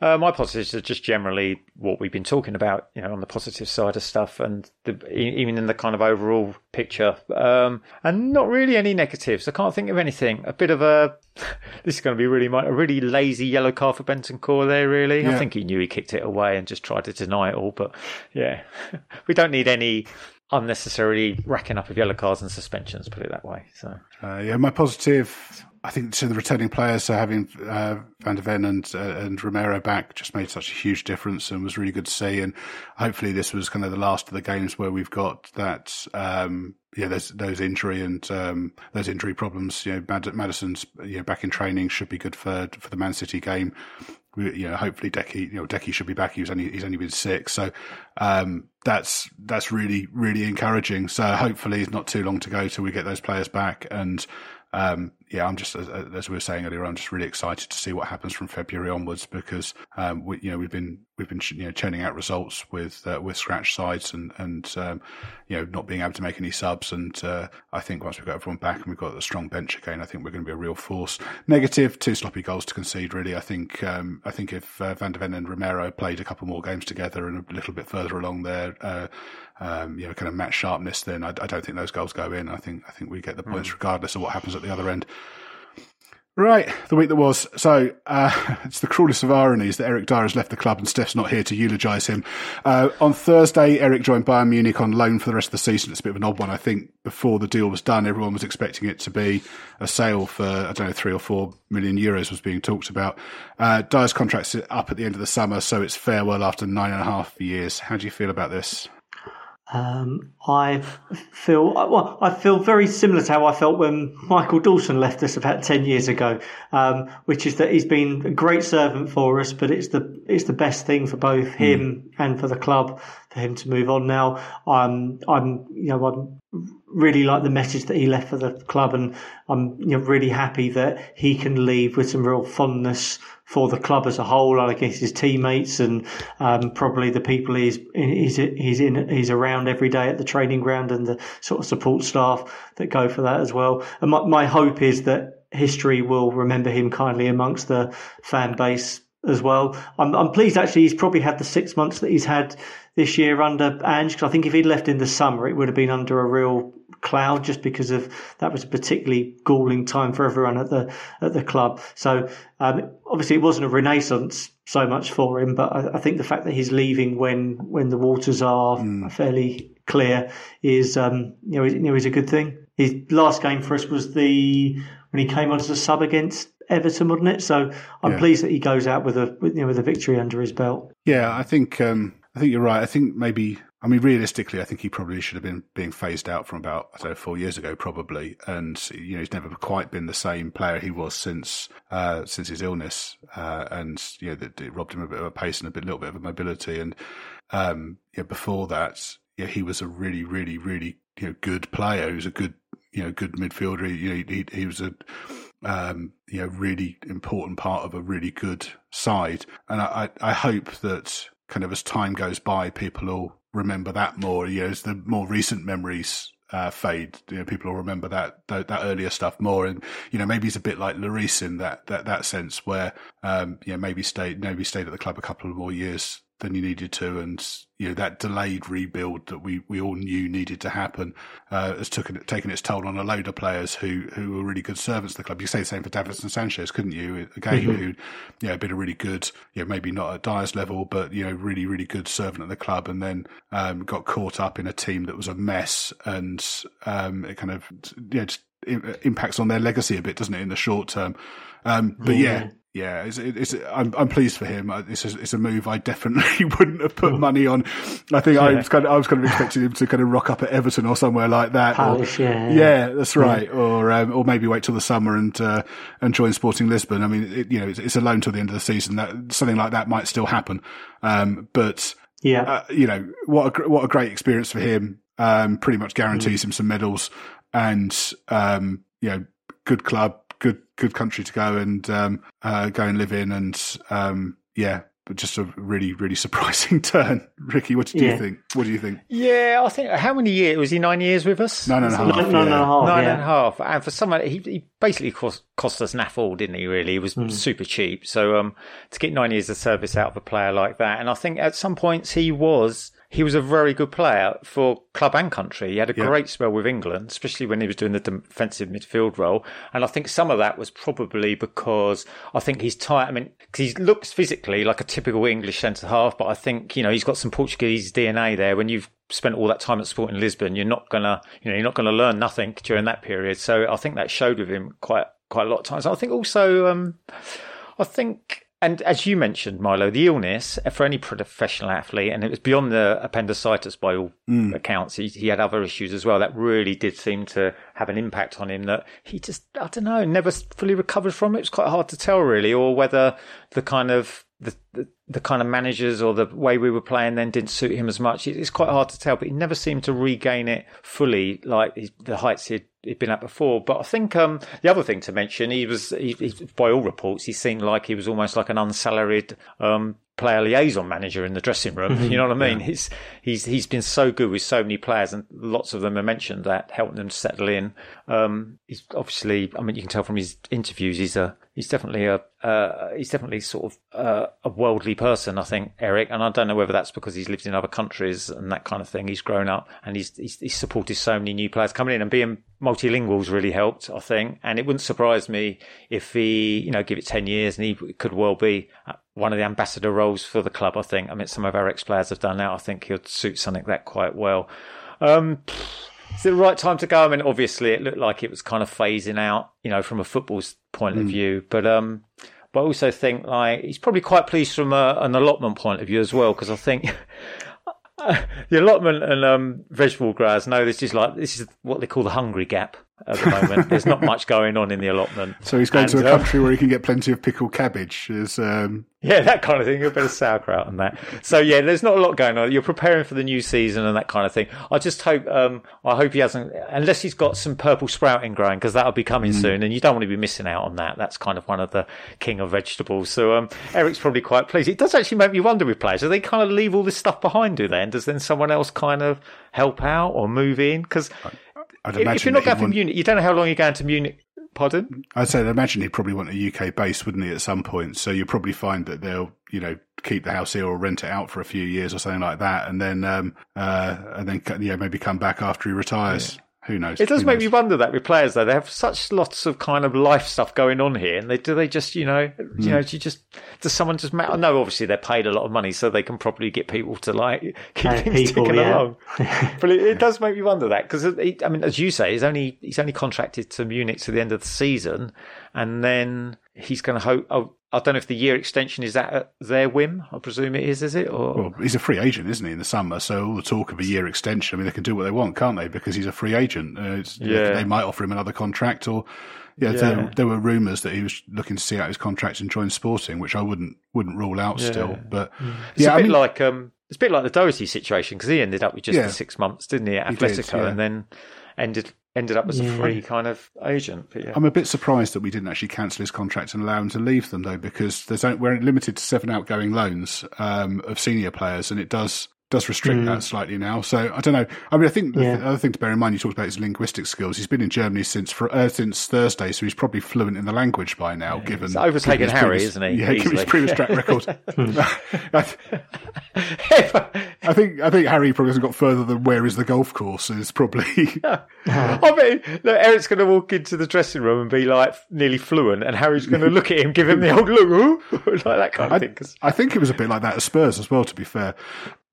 Uh, my positives are just generally what we've been talking about, you know, on the positive side of stuff, and the, even in the kind of overall picture, um, and not really any negatives. I can't think of anything. A bit of a this is going to be really a really lazy yellow card for Bentancur there. Really, yeah. I think he knew he kicked it away and just tried to deny it all. But yeah, we don't need any unnecessarily racking up of yellow cards and suspensions. Put it that way. So uh, yeah, my positive I think to the returning players, so having uh, Van der Ven and uh, and Romero back just made such a huge difference and was really good to see. And hopefully, this was kind of the last of the games where we've got that. Um, yeah, there's those injury and um, those injury problems. You know, Mad- Maddison's you know, back in training should be good for for the Man City game. We, you know, hopefully Decky, you know, Decky should be back. He was only he's only been sick, so um, that's that's really really encouraging. So hopefully, it's not too long to go till we get those players back and um, yeah, I'm just as, as, we were saying earlier, I'm just really excited to see what happens from February onwards because um, we, you know we've been we've been you know churning out results with uh, with scratch sides and and um, you know not being able to make any subs and uh, I think once we've got everyone back and we've got a strong bench again, I think we're going to be a real force. Negative, two sloppy goals to concede. Really, I think um, I think if uh, Van der Ven and Romero played a couple more games together and a little bit further along their uh, um, you know kind of match sharpness, then I, I, don't think those goals go in. I think I think we get the points mm. regardless of what happens at the other end. Right, the week that was. So uh, it's the cruelest of ironies that Eric Dier has left the club and Steph's not here to eulogise him. Uh, on Thursday, Eric joined Bayern Munich on loan for the rest of the season. It's a bit of an odd one. I think before the deal was done, everyone was expecting it to be a sale for I don't know three or four million euros was being talked about. Uh, Dier's contract's up at the end of the summer, so it's farewell after nine and a half years. How do you feel about this? Um, I feel well. I feel very similar to how I felt when Michael Dawson left us about ten years ago, um, which is that he's been a great servant for us, but it's the it's the best thing for both him mm. and for the club for him to move on now. I'm I'm you know I'm really like the message that he left for the club, and I'm you know really happy that he can leave with some real fondness for the club as a whole, I guess his teammates and um, probably the people he's he's he's in he's around every day at the training ground and the sort of support staff that go for that as well. And my, my hope is that history will remember him kindly amongst the fan base as well. I'm, I'm pleased actually he's probably had the six months that he's had this year under Ange because I think if he'd left in the summer, it would have been under a real cloud just because of that was a particularly galling time for everyone at the at the club. So um, obviously it wasn't a renaissance so much for him, but I, I, think the fact that he's leaving when when the waters are mm. fairly clear is um, you know you know is a good thing. His last game for us was the when he came on as a sub against Everton, wasn't it? So I'm yeah. pleased that he goes out with a with, you know, with a victory under his belt. Yeah, I think um, I think you're right. I think maybe I mean, realistically, I think he probably should have been being phased out from about I don't know four years ago, probably. And you know, he's never quite been the same player he was since uh, since his illness, uh, and you know, that it robbed him a bit of a pace and a bit, little bit of a mobility. And um, yeah, before that, yeah, he was a really, really, really you know good player. He was a good you know good midfielder. You know, he, he was a um, you know really important part of a really good side. And I, I, I hope that kind of as time goes by, people will remember that more. You know, as the more recent memories uh, fade, you know, people will remember that, that, that earlier stuff more. And you know, maybe he's a bit like Lloris in that that that sense, where um, you know, maybe stayed maybe stayed at the club a couple of more years than you needed to, and you know that delayed rebuild that we, we all knew needed to happen uh, has taken taken its toll on a load of players who who were really good servants of the club. You say the same for Davinson Sanchez, couldn't you? Again, mm-hmm. who you know been a really good, you know, maybe not at Dier's level, but you know really really good servant at the club, and then um, got caught up in a team that was a mess, and um, it kind of you know, impacts on their legacy a bit, doesn't it, in the short term? Um, but yeah, yeah, it's, it's, I'm, I'm pleased for him. It's a, it's a move I definitely wouldn't have put money on. I think yeah. I was kind of, I was kind of expecting him to kind of rock up at Everton or somewhere like that. Palace, or, yeah, yeah, that's right. Yeah. Or, um, or maybe wait till the summer and, uh, and join Sporting Lisbon. I mean, it, you know, it's, it's, a loan till the end of the season that something like that might still happen. Um, but, yeah, uh, you know, what a, what a great experience for him. Um, pretty much guarantees mm. him some medals and, um, you know, good club, good good country to go and um, uh, go and live in, and um, yeah, but just a really really surprising turn. Ricky, what do yeah. you think? What do you think? Yeah, I think how many years was he? Nine years with us? Nine and a half. Nine, nine yeah. and a half. Nine yeah. and a half. And for someone, he, he basically cost cost us naff all, didn't he? Really, he was mm. super cheap. So um, to get nine years of service out of a player like that, and I think at some points he was he was a very good player for club and country. He had a yeah. great spell with England, especially when he was doing the defensive midfield role. And I think some of that was probably because I think he's tight. I mean, because he looks physically like a typical English centre half, but I think, you know, he's got some Portuguese DNA there. When you've spent all that time at Sporting Lisbon, you're not gonna, you know, you're not gonna learn nothing during that period. So I think that showed with him quite, quite a lot of times. I think also, um, I think and as you mentioned, Milo, the illness for any professional athlete, and it was beyond the appendicitis by all mm. accounts. He, he, had other issues as well that really did seem to have an impact on him. That he just, I don't know, never fully recovered from it. It's quite hard to tell, really, or whether the kind of the, the, the kind of managers or the way we were playing then didn't suit him as much. It's quite hard to tell, but he never seemed to regain it fully, like the heights he'd he'd been at before. But I think um, the other thing to mention, he was, he, he, by all reports, he seemed like he was almost like an unsalaried um, player liaison manager in the dressing room. Mm-hmm. You know what I mean? Yeah. He's he's he's been so good with so many players, and lots of them have mentioned that helping them settle in. Um, he's obviously, I mean, you can tell from his interviews, he's a he's definitely a uh, he's definitely sort of uh, a worldly person. I think Eric, and I don't know whether that's because he's lived in other countries and that kind of thing. He's grown up and he's he's, he's supported so many new players coming in and being multilingual's really helped. I think, and it wouldn't surprise me if he, you know, give it ten years and he could well be one of the ambassador roles for the club. I think. I mean, some of our ex players have done that. I think he'll suit something that quite well. Um, is it the right time to go? I mean, obviously, it looked like it was kind of phasing out, you know, from a football's point mm. of view. But um, but I also think like he's probably quite pleased from a, an allotment point of view as well, because I think the allotment and um, vegetable growers know this is like this is what they call the hungry gap at the moment. There's not much going on in the allotment. So he's going and, to a country where he can get plenty of pickled cabbage. Is um... yeah, that kind of thing. A bit of sauerkraut and that. So yeah, there's not a lot going on. You're preparing for the new season and that kind of thing. I just hope. Um, I hope he hasn't, unless he's got some purple sprouting growing, because that'll be coming mm. soon, and you don't want to be missing out on that. That's kind of one of the king of vegetables. So um, Eric's probably quite pleased. It does actually make me wonder with players. Do they kind of leave all this stuff behind? Do they? then? Does then someone else kind of help out or move in? Because I'd imagine if you're not going from Munich, you don't know how long you're going to Munich. Pardon? I'd say, I imagine he'd probably want a UK base, wouldn't he, at some point? So you'll probably find that they'll, you know, keep the house here or rent it out for a few years or something like that, and then, um, uh, and then, yeah, maybe come back after he retires. Yeah. Who knows? It does Who make knows? me wonder that with players though, they have such lots of kind of life stuff going on here, and they do they just you know mm. you know do you just does someone just I know obviously they're paid a lot of money, so they can probably get people to like keep uh, things people, ticking yeah. along. but it, it, does make me wonder that because I mean, as you say, he's only he's only contracted to Munich to the end of the season, and then he's going to hope. Oh, I don't know if the year extension is at their whim. I presume it is, is it? Or well, he's a free agent, isn't he, in the summer? So all the talk of a year extension, I mean, they can do what they want, can't they? Because he's a free agent. Uh, yeah. They might offer him another contract, or yeah, yeah. There, there, were rumours that he was looking to see out his contract and join Sporting, which I wouldn't wouldn't rule out yeah. still. But mm. it's yeah, a bit I mean, like um, it's a bit like the Doherty situation because he ended up with just yeah. the six months, didn't he, at Atletico, did, and then ended ended up as yeah. a free kind of agent. Yeah. I'm a bit surprised that we didn't actually cancel his contract and allow him to leave them though, because there's only, we're limited to seven outgoing loans um, of senior players, and it does does restrict mm. that slightly now. So I don't know. I mean, I think yeah. the other thing to bear in mind, you talked about his linguistic skills. He's been in Germany since for, uh, since Thursday, so he's probably fluent in the language by now. Yeah, given overtaken Harry, previous, isn't he? Yeah, given his previous track record. I think I think Harry probably hasn't got further than where is the golf course is probably. I mean, look, Eric's going to walk into the dressing room and be like nearly fluent, and Harry's going to look at him, give him the old look, like that kind of I, thing. I think it was a bit like that at Spurs as well. To be fair,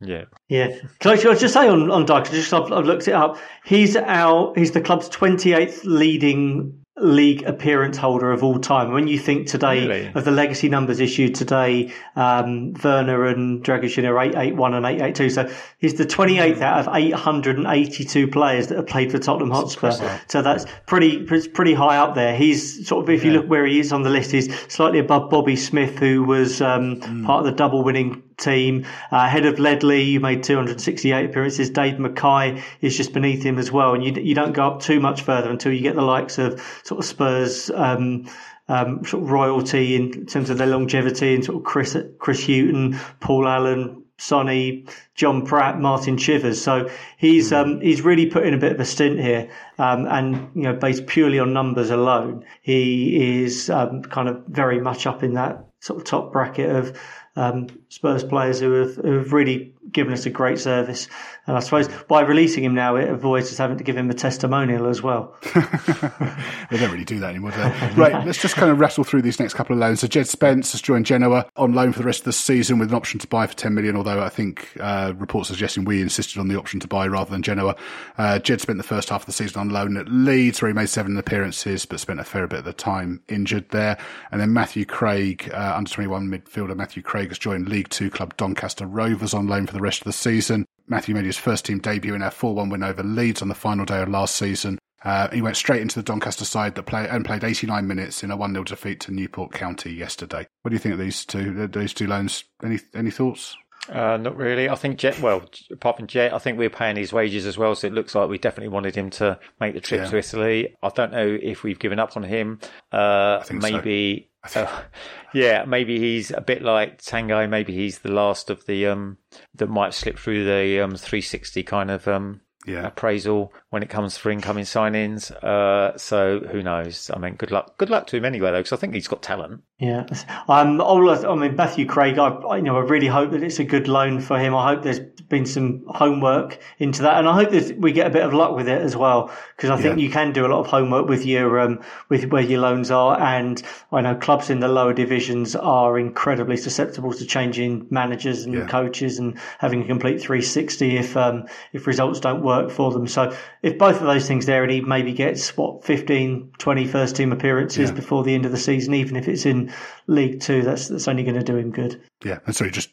yeah. Yeah. Can I just say on, on Dier, just I've, I've, looked it up. He's our, he's the club's 28th leading league appearance holder of all time. When you think today really? of the legacy numbers issued today, um, Werner and Dragusin are 881 and 882. So he's the 28th out of 882 players that have played for Tottenham Hotspur. So that's pretty, pretty high up there. He's sort of, if yeah. you look where he is on the list, he's slightly above Bobby Smith, who was um, mm. part of the double winning team. Uh, head of Ledley, who made 268 appearances. Dave Mackay is just beneath him as well. And you, you don't go up too much further until you get the likes of sort of Spurs, um, um, sort of royalty in terms of their longevity and sort of Chris, Chris Hughton, Paul Allen, Sonny, John Pratt, Martin Chivers. So he's hmm. um, he's really put in a bit of a stint here, um, and you know, based purely on numbers alone, he is um, kind of very much up in that sort of top bracket of um, Spurs players who have, who have really given us a great service. And I suppose by releasing him now, it avoids us having to give him a testimonial as well. they don't really do that anymore, do they? right, let's just kind of rattle through these next couple of loans. So Jed Spence has joined Genoa on loan for the rest of the season with an option to buy for 10 million, although I think uh, reports suggesting we insisted on the option to buy rather than Genoa. Uh, Jed spent the first half of the season on loan at Leeds, where he made seven appearances, but spent a fair bit of the time injured there. And then Matthew Craig, uh, under 21 midfielder Matthew Craig has joined League Two club Doncaster Rovers on loan for the rest of the season. Matthew made his first team debut in our 4 1 win over Leeds on the final day of last season. Uh, he went straight into the Doncaster side that play, and played 89 minutes in a 1 0 defeat to Newport County yesterday. What do you think of these two, these two loans? Any, any thoughts? Uh, not really. I think Jed. Well, apart from Jed, I think we're paying his wages as well. So it looks like we definitely wanted him to make the trip Yeah. to Italy. I don't know if we've given up on him. Uh, think so. maybe. uh, yeah, maybe he's a bit like Tanguy. Maybe he's the last of the um that might slip through the um 360 kind of um Yeah. appraisal when it comes for incoming signings. Uh, so who knows? I mean, good luck. Good luck to him anyway, though, because I think he's got talent. Yeah, um, all I I mean Matthew Craig. I, I, you know, I really hope that it's a good loan for him. I hope there's been some homework into that, and I hope that we get a bit of luck with it as well. Because I think Yeah. you can do a lot of homework with your um, with where your loans are, and I know clubs in the lower divisions are incredibly susceptible to changing managers and Yeah. coaches and having a complete 360 if um, if results don't work for them. So if both of those things there, and he maybe gets what 15, 20 first team appearances Yeah. before the end of the season, even if it's in League Two, that's that's only going to do him good. Yeah, and sorry, just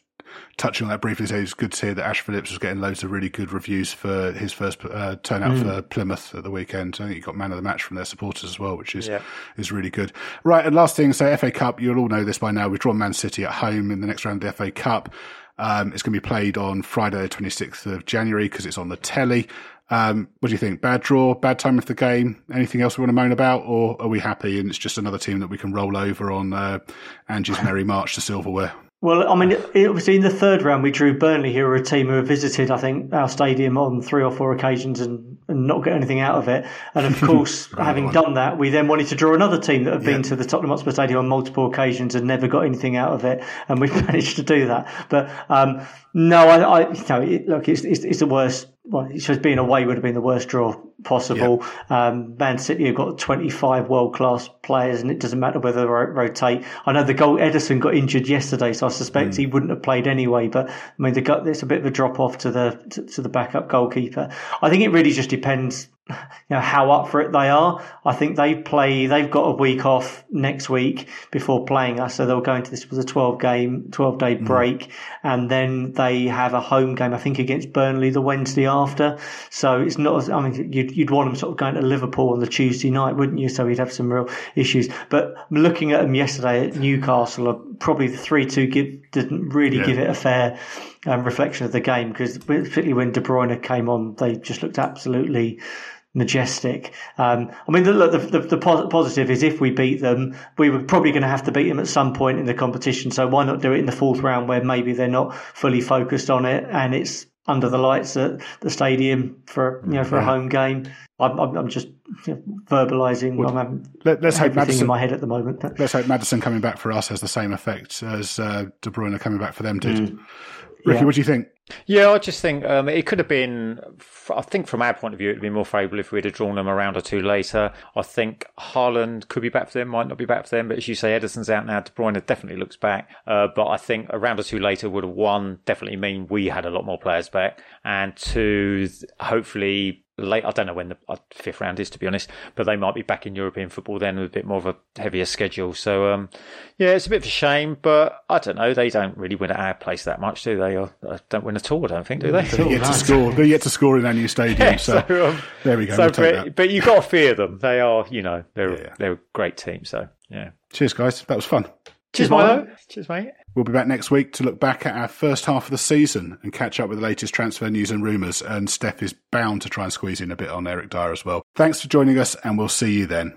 touching on that briefly, so it's good to hear that Ash Phillips was getting loads of really good reviews for his first uh, turnout for Plymouth at the weekend. I think he got man of the match from their supporters as well, which is Yeah. is really good. Right, and last thing, so FA Cup, you'll all know this by now. We've drawn Man City at home in the next round of the FA Cup. Um, it's going to be played on Friday, the 26th of January, because it's on the telly. Um, what do you think? Bad draw, bad time of the game? Anything else we want to moan about, or are we happy and it's just another team that we can roll over on uh, Ange's merry march to silverware? Well, I mean, obviously in the third round we drew Burnley, who are a team who have visited, I think, our stadium on three or four occasions and, and not get anything out of it. And of course, having on. done that, we then wanted to draw another team that have Yeah. been to the Tottenham Hotspur Stadium on multiple occasions and never got anything out of it. And we've managed to do that. But um, no, I, I you know, it, look, it's, it's, it's the worst. Well, it's just being away would have been the worst draw possible. Um, Man City have got 25 world class players, and it doesn't matter whether they rotate. I know the goal Ederson got injured yesterday, so I suspect he wouldn't have played anyway. But I mean, the, there's a bit of a drop off to the to, to the backup goalkeeper. I think it really just depends. You know how up for it they are. I think they play. They've got a week off next week before playing us, so they'll go into this was a twelve game, twelve day break, and then they have a home game. I think against Burnley the Wednesday after. So it's not. as- I mean, you'd, you'd want them sort of going to Liverpool on the Tuesday night, wouldn't you? So we'd have some real issues. But looking at them yesterday at Newcastle, uh, probably the three-two give, didn't really Yeah. give it a fair um, reflection of the game because particularly when De Bruyne came on, they just looked absolutely majestic. Um, I mean, the, the, the, the positive is if we beat them, we were probably going to have to beat them at some point in the competition. So why not do it in the fourth round where maybe they're not fully focused on it and it's under the lights at the stadium for you know for a home game. I'm, I'm, I'm just know, verbalising. I'm Let, let's hope everything in Maddison. my head at the moment. Let's hope Maddison coming back for us has the same effect as uh, De Bruyne coming back for them did. Ricky, Yeah. what do you think? Yeah, I just think um, it could have been. I think from our point of view, it'd be more favourable if we'd have drawn them a round or two later. I think Haaland could be back for them, might not be back for them, but as you say, Ederson's out now. De Bruyne definitely looks back, uh, but I think a round or two later would have one definitely mean we had a lot more players back, and two, hopefully. Late, I don't know when the uh, fifth round is to be honest, but they might be back in European football then with a bit more of a heavier schedule. So, um, yeah, it's a bit of a shame, but I don't know. They don't really win at our place that much, do they? Or uh, don't win at all, I don't think, do they? They're yet to score. They're yet to score in our new stadium. so, so, um, there we go. so we'll but, that. but you got to fear them. They are, you know, they're Yeah, yeah. they're a great team. So yeah. Cheers, guys. That was fun. Cheers, Milo. Milo. Cheers, mate. We'll be back next week to look back at our first half of the season and catch up with the latest transfer news and rumours. And Steph is bound to try and squeeze in a bit on Eric Dier as well. Thanks for joining us, and we'll see you then.